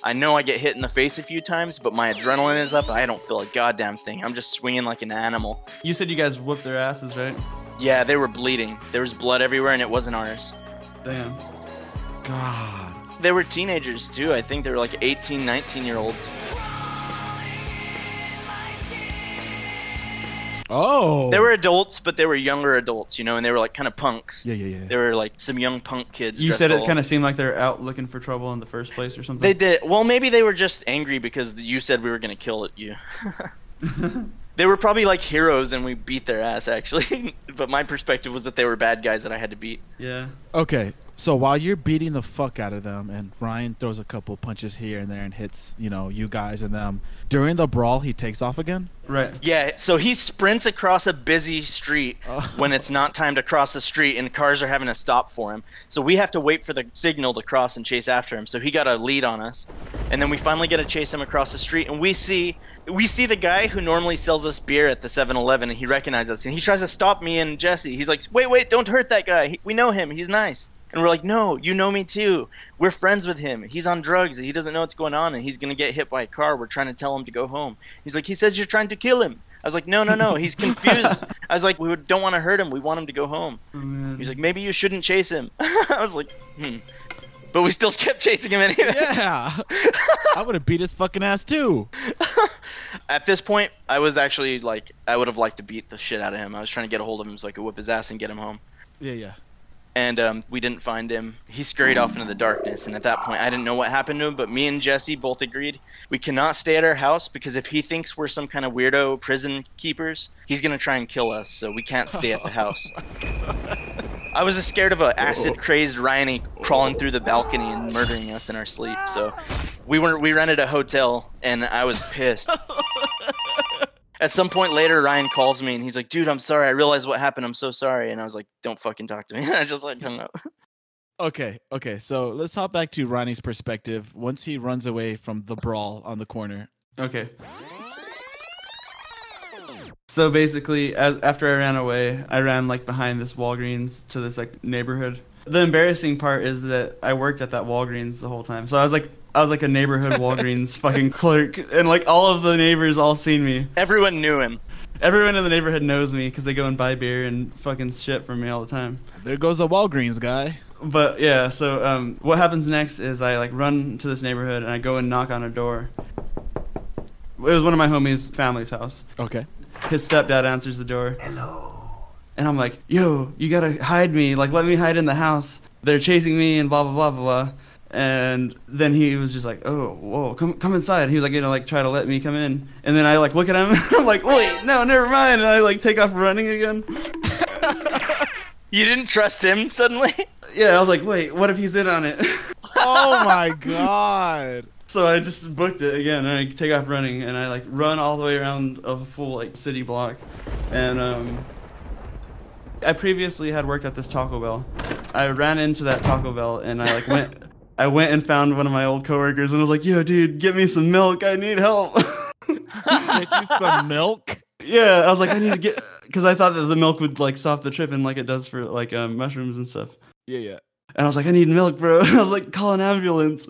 I know I get hit in the face a few times, but my adrenaline is up. I don't feel a goddamn thing. I'm just swinging like an animal. You said you guys whooped their asses, right? Yeah, they were bleeding. There was blood everywhere, and it wasn't ours. Damn. God. They were teenagers too. I think they were like 18, 19 year olds. Oh. They were adults, but they were younger adults, you know, and they were like kind of punks. Yeah, yeah, yeah. They were like some young punk kids. You said it kind of seemed like they're out looking for trouble in the first place or something. They did. Well, maybe they were just angry because you said we were gonna kill you. they were probably like heroes, and we beat their ass actually. but my perspective was that they were bad guys that I had to beat. yeah. Okay, so while you're beating the fuck out of them, and Ryan throws a couple punches here and there and hits, you know, you guys and them, during the brawl, he takes off again? Right. Yeah, so he sprints across a busy street Oh. when it's not time to cross the street and cars are having to stop for him. So we have to wait for the signal to cross and chase after him. So he got a lead on us. And then we finally get to chase him across the street and we see we see the guy who normally sells us beer at the 7-Eleven and he recognizes us and he tries to stop me and Jesse. He's like, "Wait, wait, don't hurt that guy. He, we know him. He's nice." And we're like, "No, you know me too. We're friends with him. He's on drugs. He doesn't know what's going on and he's going to get hit by a car. We're trying to tell him to go home." He's like, "He says you're trying to kill him." I was like, "No, no, no. He's confused." I was like, "We don't want to hurt him. We want him to go home." Oh. He's like, "Maybe you shouldn't chase him." I was like, "Hmm." But we still kept chasing him anyway. Yeah. I would have beat his fucking ass too. At this point, I was actually like, I would have liked to beat the shit out of him. I was trying to get a hold of him so I could whip his ass and get him home. Yeah, yeah. And um, we didn't find him. He scurried off into the darkness, and at that point, I didn't know what happened to him. But me and Jesse both agreed we cannot stay at our house because if he thinks we're some kind of weirdo prison keepers, he's gonna try and kill us. So we can't stay at the house. I was scared of an acid crazed Ryan crawling through the balcony and murdering us in our sleep. So we were we rented a hotel, and I was pissed. At some point later, Ryan calls me and he's like, "Dude, I'm sorry. I realized what happened. I'm so sorry." And I was like, "Don't fucking talk to me." And I just like hung up. Okay, okay. So let's hop back to Ronnie's perspective once he runs away from the brawl on the corner. Okay. So basically, as after I ran away, I ran like behind this Walgreens to this like neighborhood. The embarrassing part is that I worked at that Walgreens the whole time. So I was like I was like a neighborhood Walgreens fucking clerk and like all of the neighbors all seen me. Everyone knew him. Everyone in the neighborhood knows me cuz they go and buy beer and fucking shit from me all the time. There goes the Walgreens guy. But yeah, so um, what happens next is I like run to this neighborhood and I go and knock on a door. It was one of my homies' family's house. Okay. His stepdad answers the door. Hello. And I'm like, yo, you gotta hide me. Like, let me hide in the house. They're chasing me and blah blah blah blah blah. And then he was just like, oh, whoa, come come inside. He was like you know, like try to let me come in. And then I like look at him. I'm like, wait, no, never mind. And I like take off running again. You didn't trust him suddenly. Yeah, I was like, wait, what if he's in on it? Oh my god. So I just booked it again, and I take off running, and I like run all the way around a full like city block, and um, I previously had worked at this Taco Bell. I ran into that Taco Bell, and I like went, I went and found one of my old coworkers, and I was like, "Yo, dude, get me some milk. I need help." Get you some milk. yeah, I was like, I need to get, because I thought that the milk would like stop the tripping like it does for like um, mushrooms and stuff. Yeah, yeah. And I was like, I need milk, bro. I was like, call an ambulance.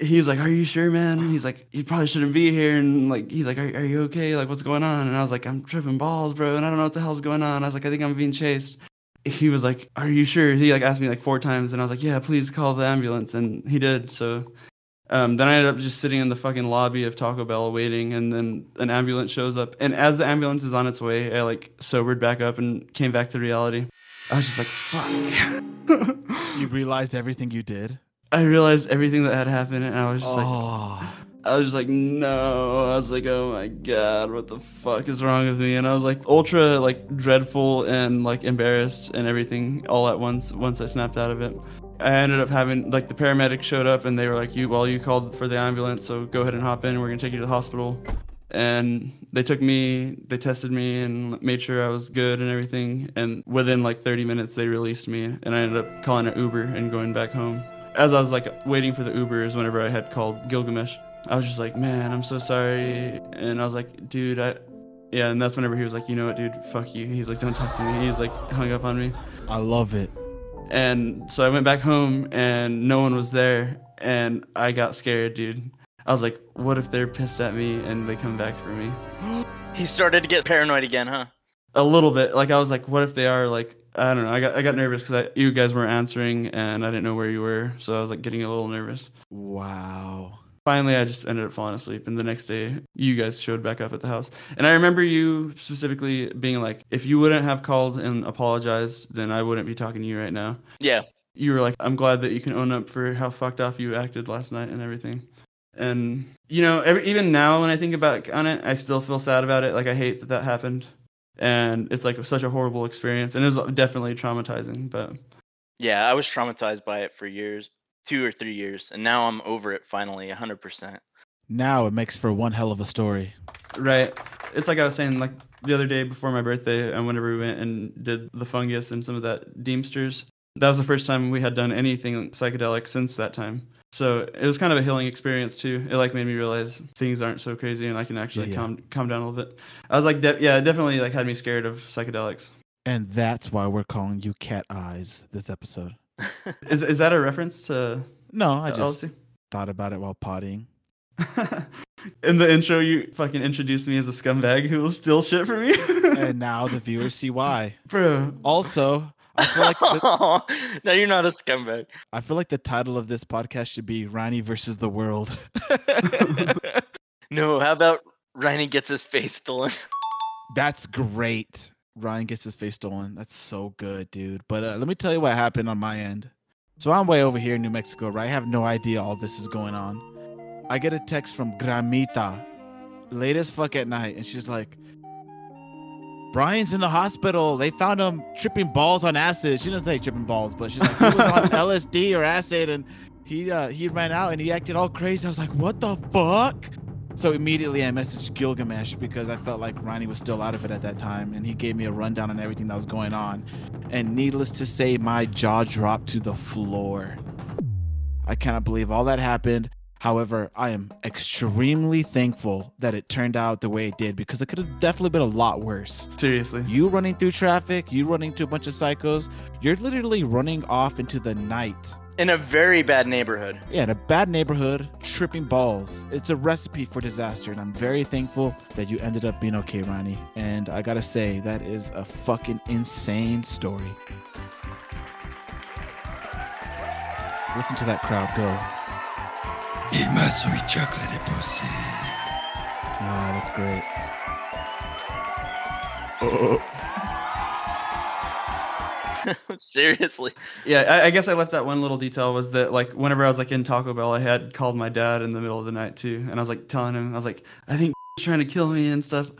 he was like, Are you sure, man? He's like, You probably shouldn't be here. And like, he's like, Are, are you okay? Like, what's going on? And I was like, I'm tripping balls, bro. And I don't know what the hell's going on. I was like, I think I'm being chased. He was like, Are you sure? He like asked me like four times. And I was like, Yeah, please call the ambulance. And he did. So um, then I ended up just sitting in the fucking lobby of Taco Bell waiting. And then an ambulance shows up. And as the ambulance is on its way, I like sobered back up and came back to reality. I was just like, Fuck. You realized everything you did. I realized everything that had happened, and I was just like, oh. I was just like, no. I was like, oh my god, what the fuck is wrong with me? And I was like, ultra like dreadful and like embarrassed and everything all at once. Once I snapped out of it, I ended up having like the paramedics showed up and they were like, you well, you called for the ambulance, so go ahead and hop in. We're gonna take you to the hospital. And they took me, they tested me and made sure I was good and everything. And within like 30 minutes, they released me, and I ended up calling an Uber and going back home as I was like waiting for the Uber is whenever I had called Gilgamesh. I was just like, man, I'm so sorry. And I was like, dude, I, yeah. And that's whenever he was like, you know what, dude, fuck you. He's like, don't talk to me. He's like, hung up on me. I love it. And so I went back home and no one was there. And I got scared, dude. I was like, what if they're pissed at me and they come back for me? he started to get paranoid again, huh? A little bit. Like I was like, what if they are like, I don't know. I got I got nervous because you guys weren't answering and I didn't know where you were, so I was like getting a little nervous. Wow. Finally, I just ended up falling asleep, and the next day, you guys showed back up at the house. And I remember you specifically being like, "If you wouldn't have called and apologized, then I wouldn't be talking to you right now." Yeah. You were like, "I'm glad that you can own up for how fucked off you acted last night and everything." And you know, every, even now when I think about on it, I still feel sad about it. Like I hate that that happened, and it's like such a horrible experience, and it was definitely traumatizing. But Yeah, I was traumatized by it for years, two or three years, and now I'm over it finally, 100%. Now it makes for one hell of a story. Right. It's like I was saying, like the other day before my birthday, and whenever we went and did the fungus and some of that Deemsters, that was the first time we had done anything psychedelic since that time. So it was kind of a healing experience too. It like made me realize things aren't so crazy, and I can actually Yeah, yeah. calm calm down a little bit. I was like, de- yeah, it definitely like had me scared of psychedelics. And that's why we're calling you Cat Eyes this episode. Is is that a reference to No, I just LSD? thought about it while pottying. In the intro, you fucking introduced me as a scumbag who will steal shit from me. and now the viewers see why. Bro, Also, I feel like the, no, you're not a scumbag. I feel like the title of this podcast should be Ronnie versus the world. No, how about Ronnie gets his face stolen? That's great. Ryan gets his face stolen. That's so good, dude. But uh, let me tell you what happened on my end. So I'm way over here in New Mexico, right? I have no idea all this is going on. I get a text from Gramita, late as fuck at night, and she's like, Brian's in the hospital. They found him tripping balls on acid. She doesn't say tripping balls, but she's like, he was on LSD or acid, and he uh, he ran out and he acted all crazy. I was like, what the fuck? So immediately I messaged Gilgamesh because I felt like Ronnie was still out of it at that time, and he gave me a rundown on everything that was going on. And needless to say, my jaw dropped to the floor. I cannot believe all that happened. However, I am extremely thankful that it turned out the way it did because it could have definitely been a lot worse. Seriously. You running through traffic, you running to a bunch of psychos, you're literally running off into the night. In a very bad neighborhood. Yeah, in a bad neighborhood, tripping balls. It's a recipe for disaster, and I'm very thankful that you ended up being okay, Ronnie. And I gotta say, that is a fucking insane story. Listen to that crowd go. Eat my sweet chocolate pussy. Wow, that's great. Oh. Seriously. Yeah, I, I guess I left out one little detail was that like whenever I was like in Taco Bell, I had called my dad in the middle of the night too, and I was like telling him, I was like, I think he's trying to kill me and stuff.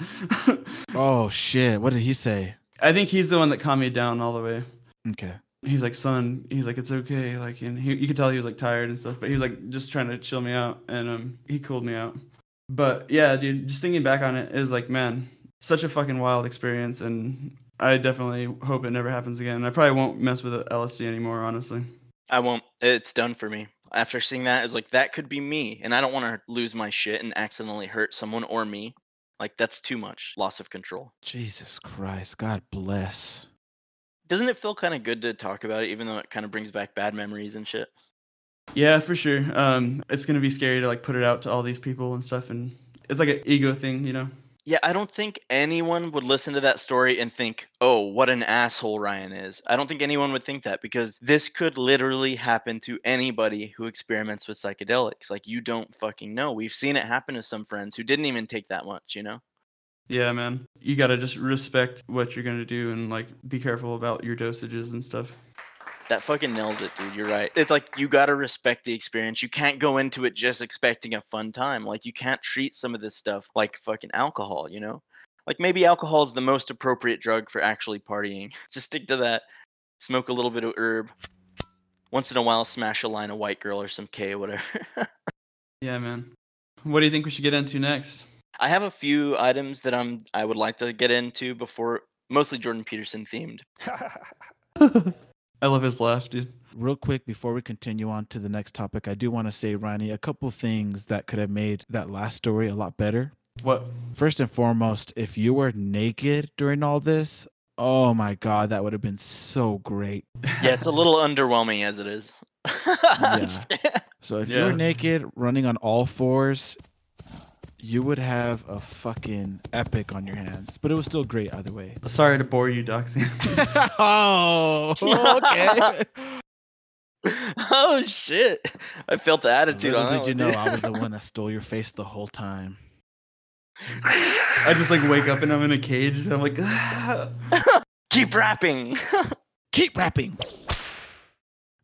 Oh shit, what did he say? I think he's the one that calmed me down all the way. Okay. He's like, son, he's like, it's okay. Like, and he, you could tell he was like tired and stuff, but he was like just trying to chill me out, and um, he cooled me out. But yeah, dude, just thinking back on it, it was like, man, such a fucking wild experience, and I definitely hope it never happens again. I probably won't mess with LSD anymore, honestly. I won't. It's done for me. After seeing that, it's like that could be me, and I don't want to lose my shit and accidentally hurt someone or me. Like that's too much loss of control. Jesus Christ, God bless. Doesn't it feel kind of good to talk about it, even though it kind of brings back bad memories and shit? Yeah, for sure. Um, it's gonna be scary to like put it out to all these people and stuff, and it's like an ego thing, you know. Yeah, I don't think anyone would listen to that story and think, oh, what an asshole Ryan is. I don't think anyone would think that because this could literally happen to anybody who experiments with psychedelics. Like, you don't fucking know. We've seen it happen to some friends who didn't even take that much, you know? Yeah, man. You gotta just respect what you're gonna do and like be careful about your dosages and stuff. That fucking nails it, dude. You're right. It's like you gotta respect the experience. You can't go into it just expecting a fun time. Like you can't treat some of this stuff like fucking alcohol, you know? Like maybe alcohol is the most appropriate drug for actually partying. Just stick to that. Smoke a little bit of herb. Once in a while, smash a line of white girl or some K or whatever. Yeah, man. What do you think we should get into next? I have a few items that I'm I would like to get into before mostly Jordan Peterson themed. I love his laugh, dude. Real quick before we continue on to the next topic, I do want to say, Ronnie, a couple things that could have made that last story a lot better. What? First and foremost, if you were naked during all this, oh my god, that would have been so great. Yeah, it's a little underwhelming as it is. I'm So if you Yeah. were naked running on all fours, you would have a fucking epic on your hands. But it was still great either way. Sorry to bore you, Doxy. oh, okay. oh shit! I felt the attitude Little on that. did you one, know dude. I was the one that stole your face the whole time. I just like wake up and I'm in a cage. And I'm like, "Ah." Keep rapping. Keep rapping.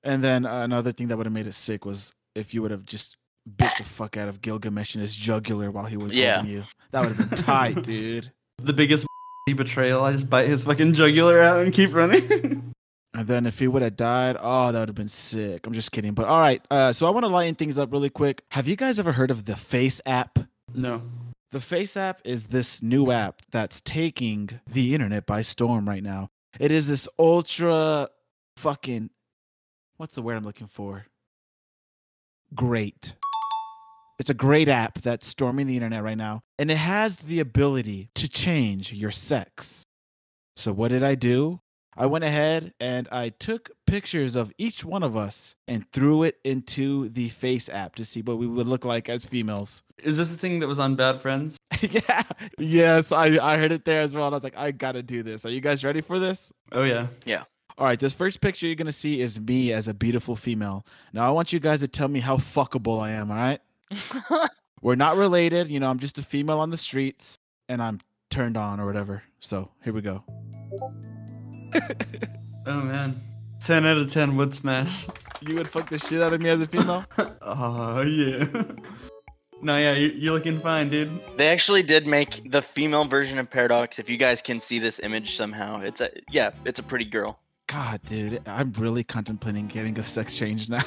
And then uh, another thing that would have made it sick was if you would have just bit the fuck out of Gilgamesh in his jugular while he was Yeah. holding you. That would have been tight, dude. the biggest betrayal. I just bite his fucking jugular out and keep running. And then if he would have died, oh, that would have been sick. I'm just kidding. But all right. Uh, so I want to lighten things up really quick. Have you guys ever heard of the FaceApp? no. The FaceApp is this new app that's taking the internet by storm right now. It is this ultra fucking what's the word I'm looking for? Great. It's a great app that's storming the internet right now, and it has the ability to change your sex. So, what did I do? I went ahead and I took pictures of each one of us and threw it into the FaceApp to see what we would look like as females. Is this the thing that was on Bad Friends? yeah. Yes, I, I heard it there as well. And I was like, I gotta do this. Are you guys ready for this? Oh yeah. Yeah. All right, this first picture you're gonna see is me as a beautiful female. Now I want you guys to tell me how fuckable I am, all right? We're not related, you know, I'm just a female on the streets, and I'm turned on or whatever. So here we go. Oh man. Ten out of ten would smash. You would fuck the shit out of me as a female? Oh yeah. no, yeah, you- you're looking fine, dude. They actually did make the female version of Paradox. If you guys can see this image somehow, it's a yeah, it's a pretty girl. God, dude, I'm really contemplating getting a sex change now.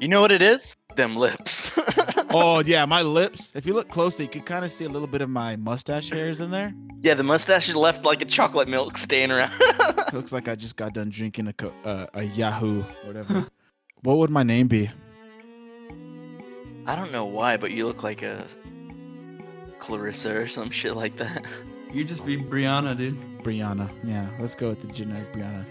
You know what it is? Them lips. oh yeah, my lips. If you look closely, you can kind of see a little bit of my mustache hairs in there. yeah, the mustache is left like a chocolate milk stain around. looks like I just got done drinking a co- uh, a Yoo-hoo whatever. what would my name be? I don't know why, but you look like a Clarissa or some shit like that. You just be Brianna, dude. Brianna. Yeah, let's go with the generic Brianna.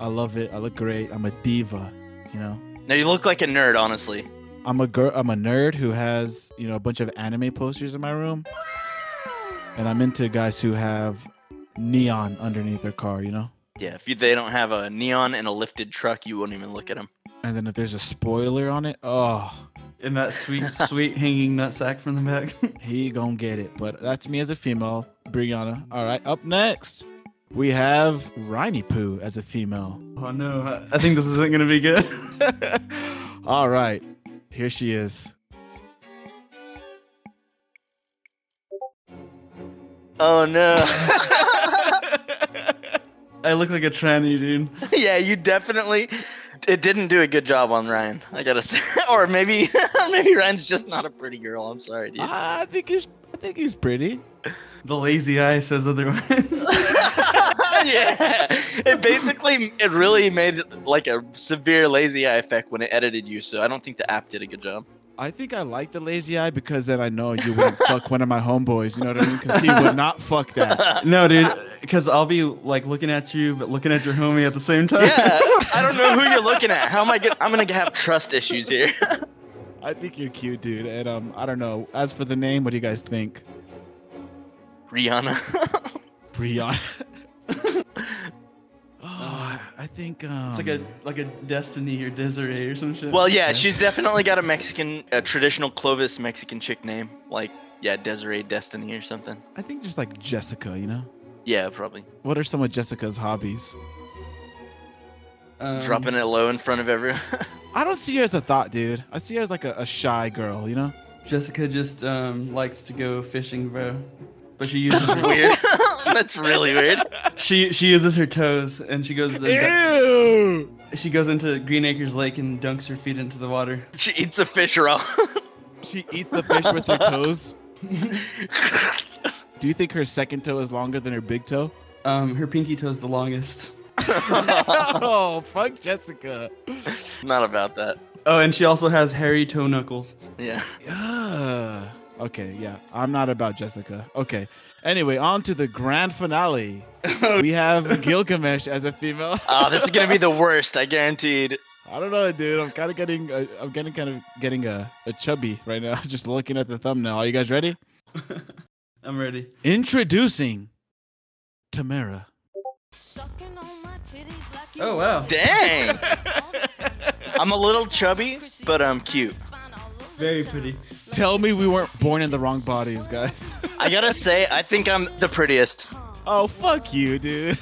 I love it. I look great. I'm a diva. You know, No, you look like a nerd, honestly. I'm a girl. I'm a nerd who has you know a bunch of anime posters in my room, and I'm into guys who have neon underneath their car. You know, Yeah, if you, they don't have a neon and a lifted truck, you won't even look at them. and then if there's a spoiler on it, oh, In that sweet, sweet hanging nut sack from the back. he gonna get it. But that's me as a female, Brianna. All right, up next we have Riny Poo as a female. oh no, I- I think this isn't gonna be good. All right, here she is. Oh no. I look like a tranny, dude. yeah, you definitely. It didn't do a good job on Ryan. I gotta say, or maybe maybe Ryan's just not a pretty girl. I'm sorry, dude. I think he's. I think he's pretty. The lazy eye says otherwise. yeah, it basically it really made like a severe lazy eye effect when it edited you. So I don't think the app did a good job. I think I like the lazy eye because then I know you wouldn't fuck one of my homeboys. You know what I mean? Because he would not fuck that. no, dude, because I'll be like looking at you, but looking at your homie at the same time. Yeah, I don't know who you're looking at. How am I get? I'm gonna have trust issues here. I think you're cute, dude. And um, I don't know. As for the name, what do you guys think? Rihanna. Brianna. I think um, It's like a like a Destiny or Desiree or some shit. well, yeah, she's definitely got a Mexican, a traditional Clovis Mexican chick name, like yeah, Desiree Destiny or something. I think just like Jessica. You know. Yeah, probably What are some of Jessica's hobbies? um, dropping it low in front of everyone. I don't see her as a thought, dude. I see her as like a, a shy girl. You know. Jessica just um likes to go fishing, bro. But she uses her, weird. That's really weird. she she uses her toes and she goes Ew. she goes into Green Acres Lake and dunks her feet into the water. She eats a fish raw. She eats the fish with her toes. Do you think her second toe is longer than her big toe? Um, her pinky toe is the longest. oh, fuck Jessica. Not about that. Oh, and she also has hairy toe knuckles. Yeah. Yeah. Okay, yeah. I'm not about Jessica. Okay. Anyway, on to the grand finale. we have Gilgamesh as a female. Oh, this is gonna be the worst. I guaranteed. I don't know, dude. I'm kind of getting, uh, I'm getting kind of getting a, a chubby right now. Just looking at the thumbnail. Are you guys ready? I'm ready. Introducing Tamara. Oh wow. Dang. I'm a little chubby, but I'm cute. Very pretty. Tell me we weren't born in the wrong bodies, guys. I gotta say, I think I'm the prettiest. oh, fuck you, dude.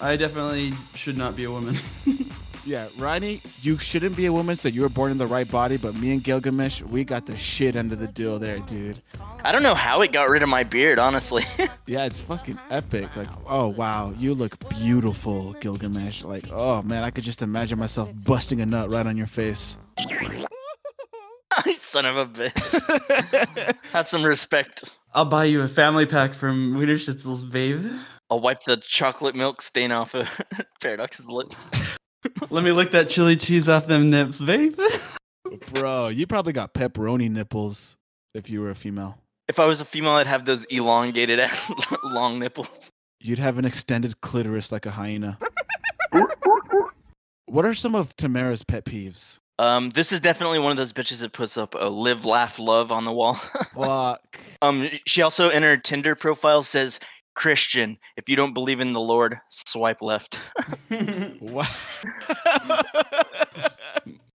I definitely should not be a woman. Yeah, Ronnie, you shouldn't be a woman, so you were born in the right body. But me and Gilgamesh, we got the shit under the deal there, dude. I don't know how it got rid of my beard, honestly. Yeah, it's fucking epic. Like, oh wow, you look beautiful, Gilgamesh. Like, oh man, I could just imagine myself busting a nut right on your face. You Son of a bitch. Have some respect. I'll buy you a family pack from Wienerschnitzel's, babe. I'll wipe the chocolate milk stain off of Paradox's lip. Let me lick that chili cheese off them nips, babe. Bro, you probably got pepperoni nipples if you were a female. If I was a female, I'd have those elongated ass long nipples. You'd have an extended clitoris like a hyena. what are some of Tamara's pet peeves? Um, this is definitely one of those bitches that puts up a live, laugh, love on the wall. Fuck. um, she also in her Tinder profile says Christian. If you don't believe in the Lord, swipe left. Wow.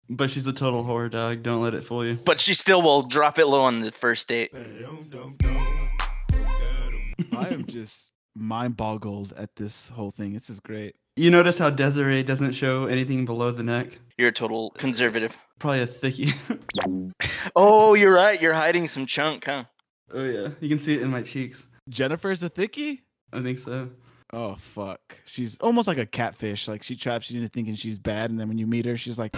but she's a total whore, dog. Don't let it fool you. but she still will drop it low on the first date. I am just mind boggled at this whole thing. This is great. You notice how Desiree doesn't show anything below the neck? You're a total conservative. Probably a thickie. Oh, you're right. You're hiding some chunk, huh? oh yeah, you can see it in my cheeks. Jennifer's a thickie? I think so. Oh fuck. She's almost like a catfish. Like she traps you into thinking she's bad, and then when you meet her, she's like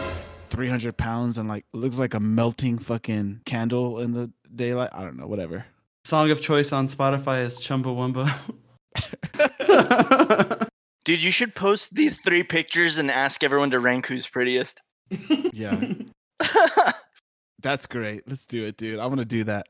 300 pounds and like looks like a melting fucking candle in the daylight. I don't know, whatever. Song of choice on Spotify is Chumbawamba. Dude, you should post these three pictures and ask everyone to rank who's prettiest. Yeah, that's great. Let's do it, dude. I want to do that.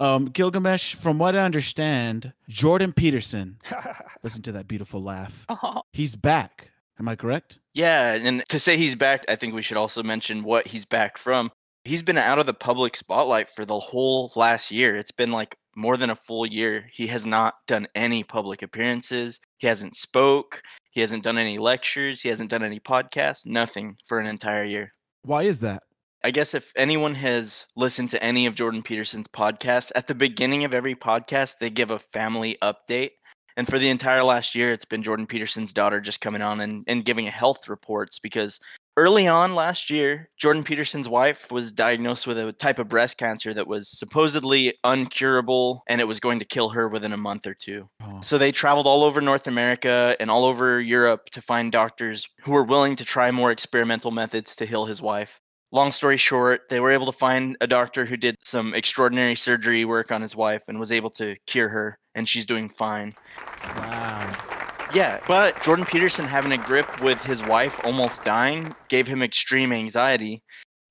Um, Gilgamesh, from what I understand, Jordan Peterson. Listen to that beautiful laugh. He's back. Am I correct? yeah, and to say he's back, I think we should also mention what he's back from. He's been out of the public spotlight for the whole last year. It's been like more than a full year. He has not done any public appearances. He hasn't spoke. He hasn't done any lectures. He hasn't done any podcasts. Nothing for an entire year. Why is that? I guess if anyone has listened to any of Jordan Peterson's podcasts, at the beginning of every podcast, they give a family update. And for the entire last year, it's been Jordan Peterson's daughter just coming on and, and giving health reports because early on last year, Jordan Peterson's wife was diagnosed with a type of breast cancer that was supposedly uncurable and it was going to kill her within a month or two. Oh, So they traveled all over North America and all over Europe to find doctors who were willing to try more experimental methods to heal his wife. Long story short, they were able to find a doctor who did some extraordinary surgery work on his wife and was able to cure her, and she's doing fine. wow. Yeah, but Jordan Peterson having a grip with his wife almost dying gave him extreme anxiety.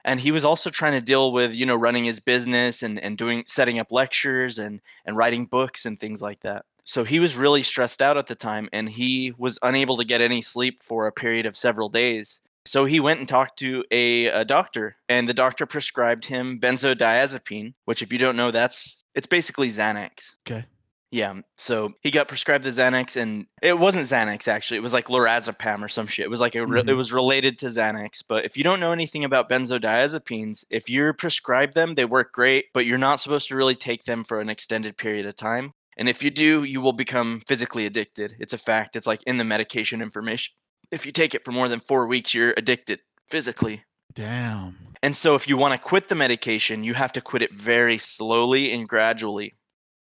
And he was also trying to deal with, you know, running his business and, and doing setting up lectures and, and writing books and things like that. So he was really stressed out at the time and he was unable to get any sleep for a period of several days. So he went and talked to a, a doctor, and the doctor prescribed him benzodiazepine, which, if you don't know, that's it's basically Xanax. Okay. Yeah. So he got prescribed the Xanax, and it wasn't Xanax actually. It was like lorazepam or some shit. It was like a re- it mm-hmm. was related to Xanax. But if you don't know anything about benzodiazepines, if you're prescribed them, they work great, but you're not supposed to really take them for an extended period of time. And if you do, you will become physically addicted. It's a fact. It's like in the medication information. If you take it for more than four weeks, you're addicted physically. Damn. And so, if you want to quit the medication, you have to quit it very slowly and gradually.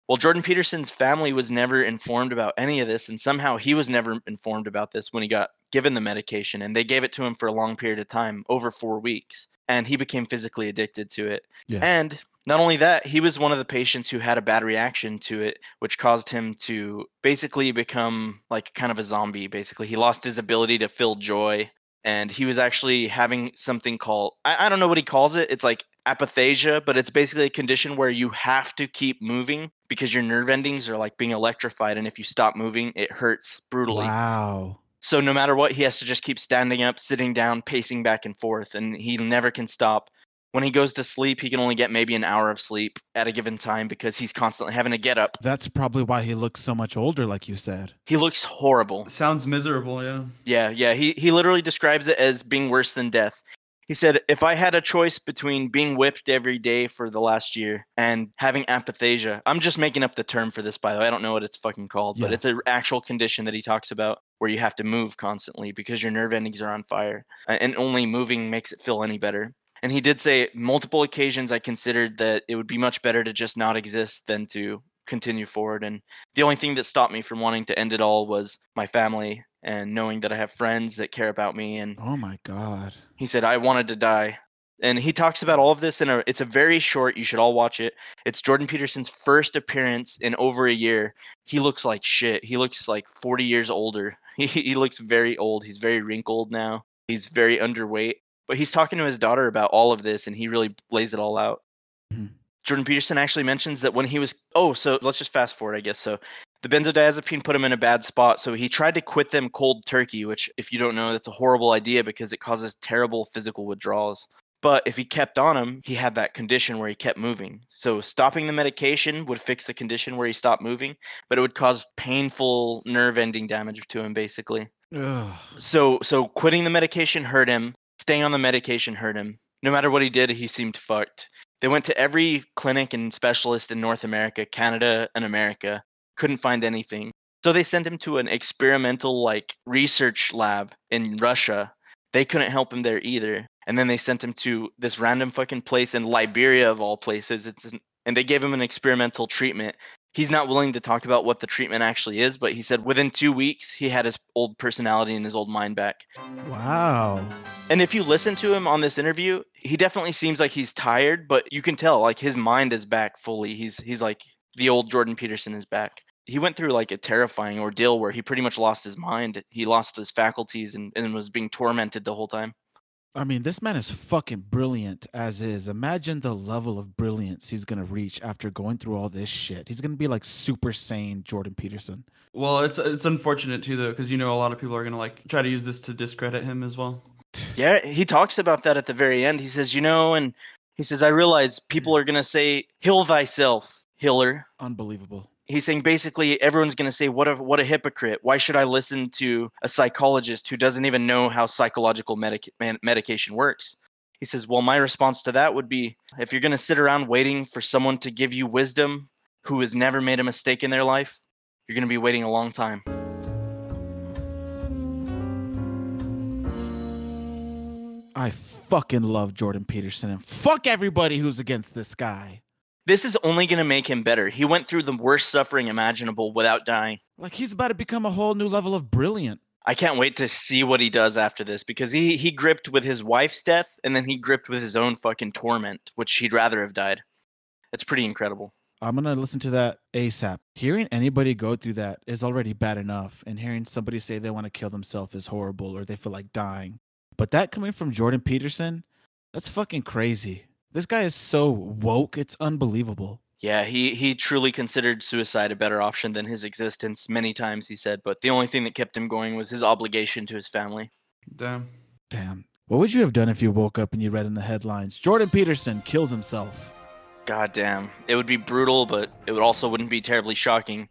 Well, Jordan Peterson's family was never informed about any of this, and somehow he was never informed about this when he got given the medication, and they gave it to him for a long period of time, over four weeks, and he became physically addicted to it. Yeah. And not only that, he was one of the patients who had a bad reaction to it, which caused him to basically become like kind of a zombie. Basically, he lost his ability to feel joy and he was actually having something called I, I don't know what he calls it it's like apathasia but it's basically a condition where you have to keep moving because your nerve endings are like being electrified and if you stop moving it hurts brutally Wow. so no matter what he has to just keep standing up sitting down pacing back and forth and he never can stop when he goes to sleep he can only get maybe an hour of sleep at a given time because he's constantly having to get up That's probably why he looks so much older, like you said. he looks horrible Sounds miserable, yeah. Yeah, yeah. He he literally describes it as being worse than death. He said, if I had a choice between being whipped every day for the last year and having apathasia, I'm just making up the term for this, by the way. I don't know what it's fucking called, but it's an actual condition that he talks about where you have to move constantly because your nerve endings are on fire, and only moving makes it feel any better. And he did say multiple occasions I considered that it would be much better to just not exist than to continue forward. And the only thing that stopped me from wanting to end it all was my family and knowing that I have friends that care about me. And Oh my god. he said I wanted to die. And he talks about all of this in a it's a very short, you should all watch it. It's Jordan Peterson's first appearance in over a year. He looks like shit. He looks like 40 years older. He he looks very old. He's very wrinkled now. He's very underweight. But he's talking to his daughter about all of this and he really lays it all out. Mhm. Jordan Peterson actually mentions that when he was oh, so let's just fast forward, I guess. So the benzodiazepine put him in a bad spot, so he tried to quit them cold turkey, which if you don't know, that's a horrible idea because it causes terrible physical withdrawals. But if he kept on them, he had that condition where he kept moving. So stopping the medication would fix the condition where he stopped moving, but it would cause painful nerve ending damage to him basically. Ugh. So so quitting the medication hurt him. Staying on the medication hurt him. No matter what he did, he seemed fucked. They went to every clinic and specialist in North America, Canada, and America. Couldn't find anything. So they sent him to an experimental like research lab in Russia. They couldn't help him there either. And then they sent him to this random fucking place in Liberia of all places. It's an, and they gave him an experimental treatment. He's not willing to talk about what the treatment actually is, but he said within 2 weeks he had his old personality and his old mind back. Wow. And if you listen to him on this interview, he definitely seems like he's tired, but you can tell like his mind is back fully. He's he's like the old Jordan Peterson is back. He went through like a terrifying ordeal where he pretty much lost his mind. He lost his faculties and, and was being tormented the whole time. I mean, this man is fucking brilliant as is. Imagine the level of brilliance he's gonna reach after going through all this shit. He's gonna be like super sane Jordan Peterson. Well, it's it's unfortunate too though, because you know a lot of people are gonna like try to use this to discredit him as well. Yeah, he talks about that at the very end. He says, you know, and he says, I realize people are gonna say, "Heal thyself, healer." Unbelievable. He's saying basically everyone's gonna say, "What a what a hypocrite! Why should I listen to a psychologist who doesn't even know how psychological medic- medication works?" He says, "Well, my response to that would be, if you're gonna sit around waiting for someone to give you wisdom who has never made a mistake in their life, you're gonna be waiting a long time." I fucking love Jordan Peterson and fuck everybody who's against this guy. This is only going to make him better. He went through the worst suffering imaginable without dying. Like he's about to become a whole new level of brilliant. I can't wait to see what he does after this because he he gripped with his wife's death and then he gripped with his own fucking torment, which he'd rather have died. It's pretty incredible. I'm gonna listen to that ASAP. Hearing anybody go through that is already bad enough, and hearing somebody say they want to kill themselves is horrible or they feel like dying. But that coming from Jordan Peterson, that's fucking crazy. This guy is so woke, it's unbelievable. Yeah, he he truly considered suicide a better option than his existence many times he said, but the only thing that kept him going was his obligation to his family. Damn. Damn. What would you have done if you woke up and you read in the headlines, Jordan Peterson kills himself? God damn. It would be brutal, but it would also wouldn't be terribly shocking.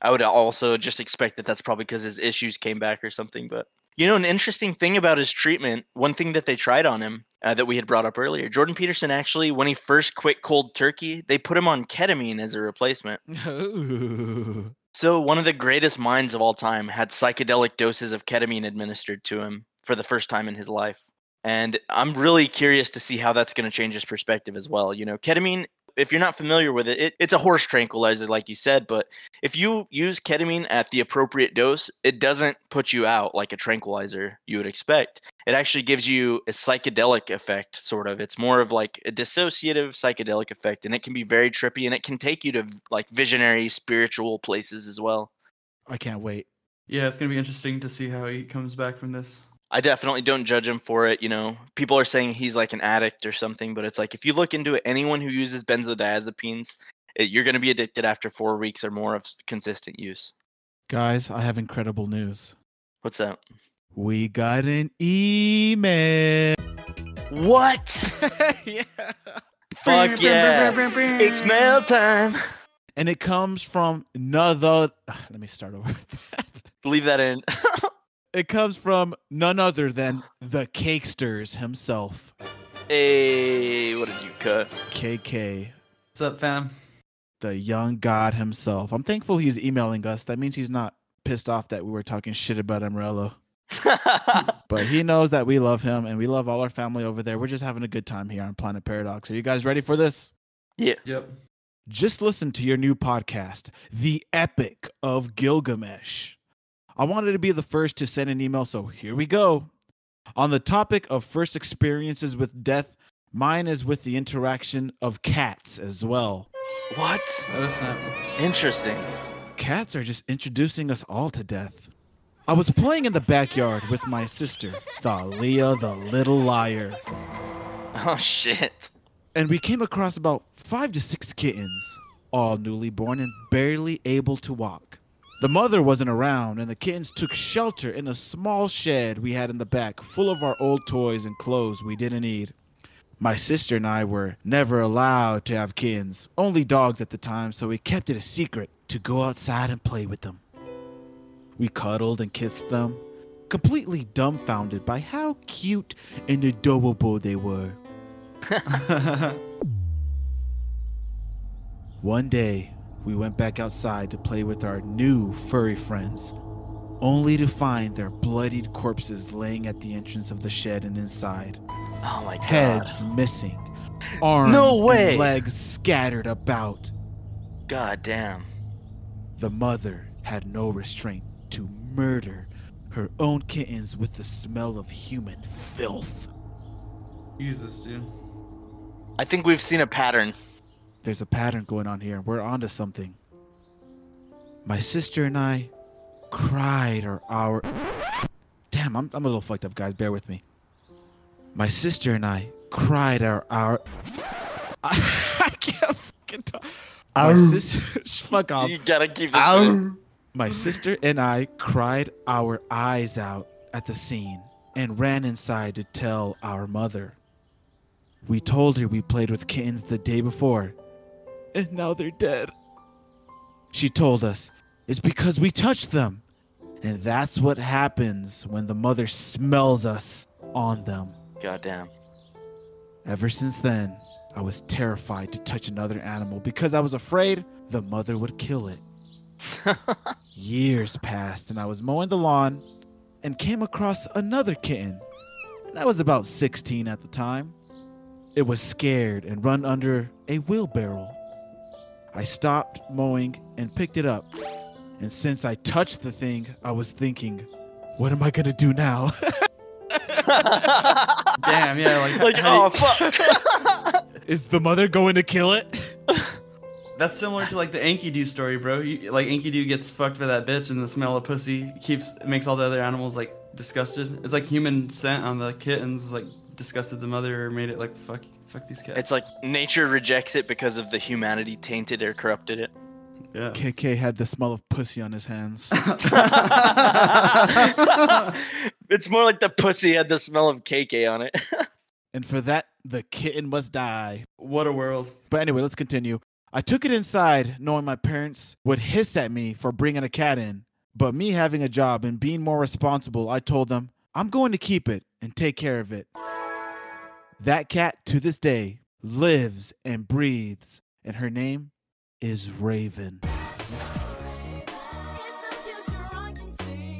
I would also just expect that that's probably because his issues came back or something. But you know, an interesting thing about his treatment, one thing that they tried on him uh, that we had brought up earlier, Jordan Peterson actually, when he first quit cold turkey, they put him on ketamine as a replacement. Ooh. So one of the greatest minds of all time had psychedelic doses of ketamine administered to him for the first time in his life. And I'm really curious to see how that's going to change his perspective as well. You know, ketamine, if you're not familiar with it, it, it's a horse tranquilizer, like you said. But if you use ketamine at the appropriate dose, it doesn't put you out like a tranquilizer you would expect. It actually gives you a psychedelic effect, sort of. It's more of like a dissociative psychedelic effect, and it can be very trippy, and it can take you to like visionary, spiritual places as well. I can't wait. Yeah, it's gonna be interesting to see how he comes back from this. I definitely don't judge him for it. You know, people are saying he's like an addict or something, but it's like if you look into it, anyone who uses benzodiazepines, it, you're going to be addicted after four weeks or more of consistent use. Guys, I have incredible news. What's that? We got an email. What? yeah. Fuck yeah! It's mail time. And it comes from another. Let me start over. with that. Leave that in. It comes from none other than the Cakesters himself, hey, what did you cut? KK, What's up, fam? the young god himself. I'm thankful he's emailing us. That means he's not pissed off that we were talking shit about Amarillo. But he knows that we love him and we love all our family over there. We're just having a good time here on Planet Paradox. Are you guys ready for this? yeah. Yep. Just listen to your new podcast, The Epic of Gilgamesh. I wanted to be the first to send an email, so here we go. On the topic of first experiences with death, mine is with the interaction of cats as well. What? Oh snap. Interesting. Cats are just introducing us all to death. I was playing in the backyard with my sister, Thalia the Little Liar, Oh shit. and we came across about five to six kittens, all newly born and barely able to walk. The mother wasn't around, and the kittens took shelter in a small shed we had in the back, full of our old toys and clothes we didn't need. My sister and I were never allowed to have kittens, only dogs at the time, so we kept it a secret to go outside and play with them. We cuddled and kissed them, completely dumbfounded by how cute and adorable they were. One day, we went back outside to play with our new furry friends, only to find their bloodied corpses laying at the entrance of the shed and inside. Oh my god. Heads missing, arms way. and legs scattered about. God damn. The mother had no restraint to murder her own kittens with the smell of human filth. Jesus, dude. I think we've seen a pattern. There's a pattern going on here. We're onto something. My sister and I cried our hour. Damn, I'm, I'm a little fucked up, guys. Bear with me. My sister and I cried our hour. I, can't fucking talk. My Ow. sister, fuck off. you gotta keep this. My sister and I cried our eyes out at the scene and ran inside to tell our mother. We told her we played with kittens the day before, and now they're dead. She told us it's because we touched them, and that's what happens when the mother smells us on them. God damn. Ever since then, I was terrified to touch another animal because I was afraid the mother would kill it. Years passed, and I was mowing the lawn and came across another kitten. And I was about 16 at the time. It was scared and run under a wheelbarrow. I stopped mowing and picked it up. And since I touched the thing, I was thinking, what am I going to do now? Damn, yeah, like, like, oh do fuck. Is the mother going to kill it? that's similar to like the Enkidu story, bro. You, like Enkidu gets fucked by that bitch, and the smell of pussy keeps makes all the other animals like disgusted. It's like human scent on the kittens, like disgusted the mother or made it like fuck, fuck these cats. it's like nature rejects it because of the humanity tainted or corrupted it. yeah. KK had the smell of pussy on his hands. it's more like the pussy had the smell of KK on it. and for that, the kitten must die. what a world. But anyway, let's continue. I took it inside knowing my parents would hiss at me for bringing a cat in. But me having a job and being more responsible, I told them, I'm going to keep it and take care of it. That cat to this day lives and breathes, and her name is Raven.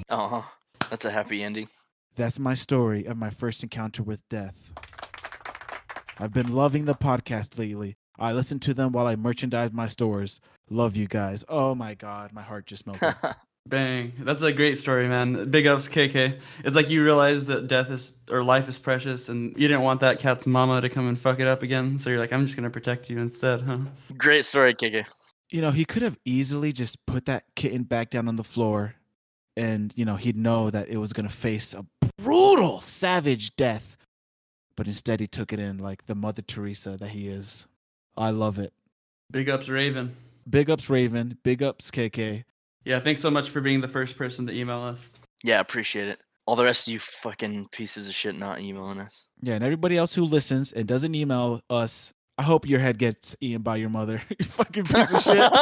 Oh, that's a happy ending. That's my story of my first encounter with death. I've been loving the podcast lately. I listen to them while I merchandise my stores. Love you guys. Oh my god, my heart just melted. Bang. That's a great story, man. Big ups, KK. It's like you realize that death is or life is precious, and you didn't want that cat's mama to come and fuck it up again. So you're like, I'm just gonna protect you instead, huh? Great story, KK. you know, he could have easily just put that kitten back down on the floor and, you know, he'd know that it was going to face a brutal, savage death. But instead, he took it in like the Mother Teresa that he is. I love it. Big ups, Raven. Big ups, Raven. Big ups, KK. Yeah, thanks so much for being the first person to email us. Yeah, appreciate it. All the rest of you fucking pieces of shit not emailing us. Yeah, and everybody else who listens and doesn't email us, I hope your head gets eaten by your mother. you fucking piece of shit.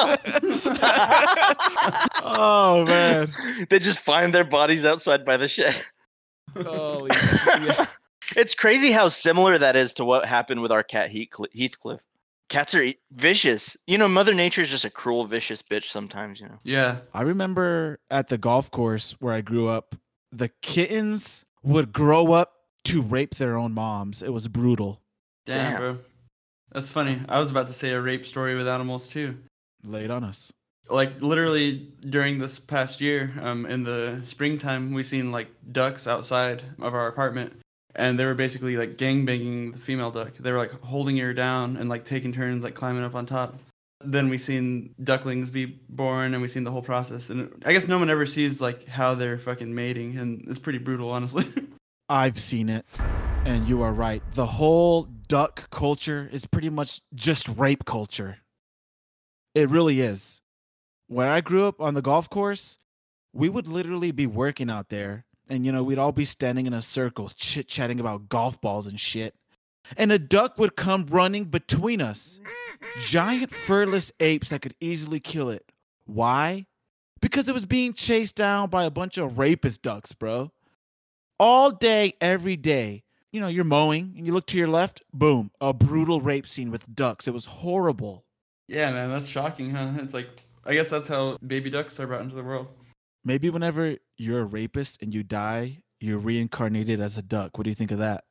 oh, man. They just find their bodies outside by the shed. Holy shit. Yeah. It's crazy how similar that is to what happened with our cat Heathcliff. Heathcliff. Cats are e- vicious. You know, Mother Nature is just a cruel, vicious bitch sometimes, you know. Yeah. I remember at the golf course where I grew up, the kittens would grow up to rape their own moms. It was brutal. Damn, Damn. bro. That's funny. I was about to say a rape story with animals too. Laid on us. Like literally during this past year, um, in the springtime, we seen like ducks outside of our apartment, and they were basically like gangbanging the female duck. They were like holding her down and like taking turns like climbing up on top. Then we seen ducklings be born, and we seen the whole process. And I guess no one ever sees like how they're fucking mating, and it's pretty brutal, honestly. I've seen it. And you are right. The whole duck culture is pretty much just rape culture. It really is. When I grew up on the golf course, we would literally be working out there. And, you know, we'd all be standing in a circle, chit chatting about golf balls and shit. And a duck would come running between us. Giant furless apes that could easily kill it. Why? Because it was being chased down by a bunch of rapist ducks, bro all day, every day. You know, you're mowing and you look to your left, boom, a brutal rape scene with ducks. It was horrible. Yeah, man, that's shocking, huh? It's like I guess that's how baby ducks are brought into the world. Maybe whenever you're a rapist and you die, you're reincarnated as a duck. What do you think of that?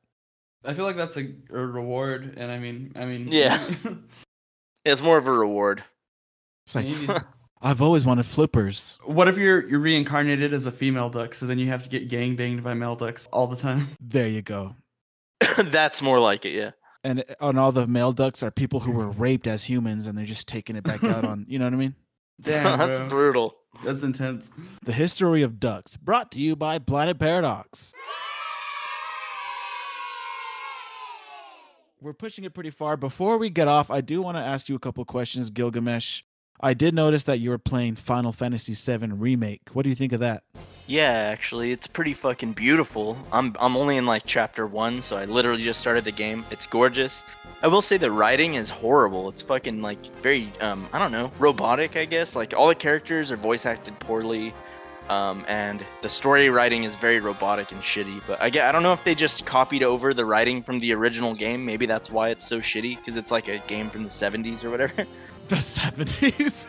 I feel like that's a, a reward, and I mean, I mean, Yeah. It's more of a reward. It's like. I've always wanted flippers. What if you're you're reincarnated as a female duck, so then you have to get gang banged by male ducks all the time? There you go. That's more like it, yeah. And on all the male ducks are people who were raped as humans and they're just taking it back out on, you know what I mean? Damn, That's bro. brutal. That's intense. The history of ducks, brought to you by Planet Paradox. We're pushing it pretty far. Before we get off, I do want to ask you a couple questions, Gilgamesh. I did notice that you were playing Final Fantasy VII Remake. What do you think of that? Yeah, actually, it's pretty fucking beautiful. I'm I'm only in like chapter one, so I literally just started the game. It's gorgeous. I will say the writing is horrible. It's fucking like very um I don't know robotic. I guess like all the characters are voice acted poorly, um and the story writing is very robotic and shitty. But I I don't know if they just copied over the writing from the original game. Maybe that's why it's so shitty because it's like a game from the 70s or whatever. The 70s?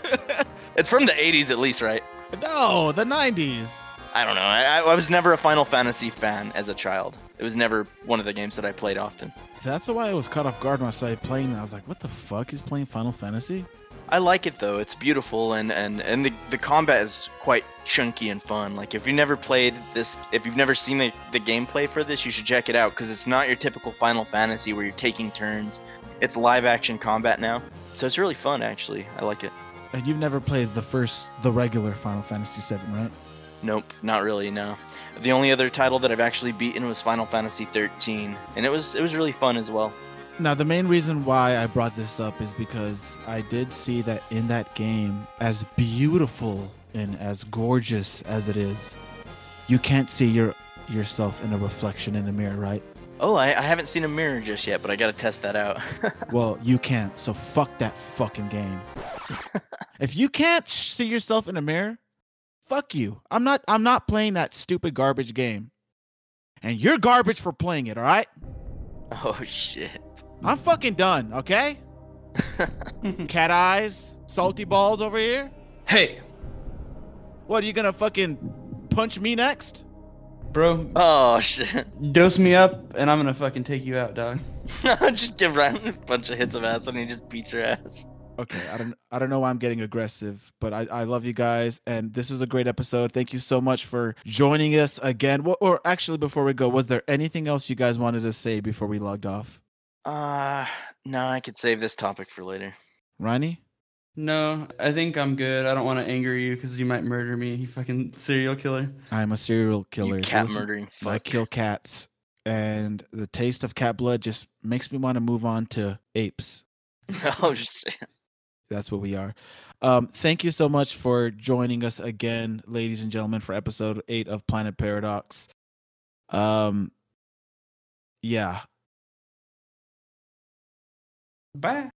it's from the 80s at least, right? no, the 90s. I don't know. I, I was never a Final Fantasy fan as a child. It was never one of the games that I played often. That's why I was caught off guard when I started playing. I was like, what the fuck? is playing Final Fantasy? I like it though. It's beautiful and and and the the combat is quite chunky and fun. Like if you've never played this, if you've never seen the the gameplay for this, you should check it out because it's not your typical Final Fantasy where you're taking turns. It's live action combat now, so it's really fun actually. I like it. And you've never played the first, the regular Final Fantasy VII, right? Nope, not really. No. The only other title that I've actually beaten was Final Fantasy 13, and it was it was really fun as well. Now, the main reason why I brought this up is because I did see that in that game, as beautiful and as gorgeous as it is, you can't see your yourself in a reflection in a mirror, right? Oh, I, I haven't seen a mirror just yet, but I gotta test that out. Well, you can't. So fuck that fucking game. if you can't sh- see yourself in a mirror, fuck you. I'm not. I'm not playing that stupid garbage game. And you're garbage for playing it. All right. oh shit. I'm fucking done. Okay. Cat eyes, salty balls over here. Hey, What are you gonna fucking punch me next? Bro, Oh shit. dose me up, and I'm gonna fucking take you out, dog. just give Ryan a bunch of hits of acid and he just beats your ass. Okay, I don't I don't know why I'm getting aggressive, but I, I love you guys and this was a great episode. Thank you so much for joining us again. Wha- Or actually before we go, was there anything else you guys wanted to say before we logged off? Uh no, I could save this topic for later. Ronnie? No, I think I'm good. I don't want to anger you because you might murder me, you fucking serial killer. I'm a serial killer. You cat listen- murdering I kill cats and the taste of cat blood just makes me want to move on to apes. oh shit. That's what we are. Um, thank you so much for joining us again, ladies and gentlemen, for episode eight of Planet Paradox. Um, yeah, Bye.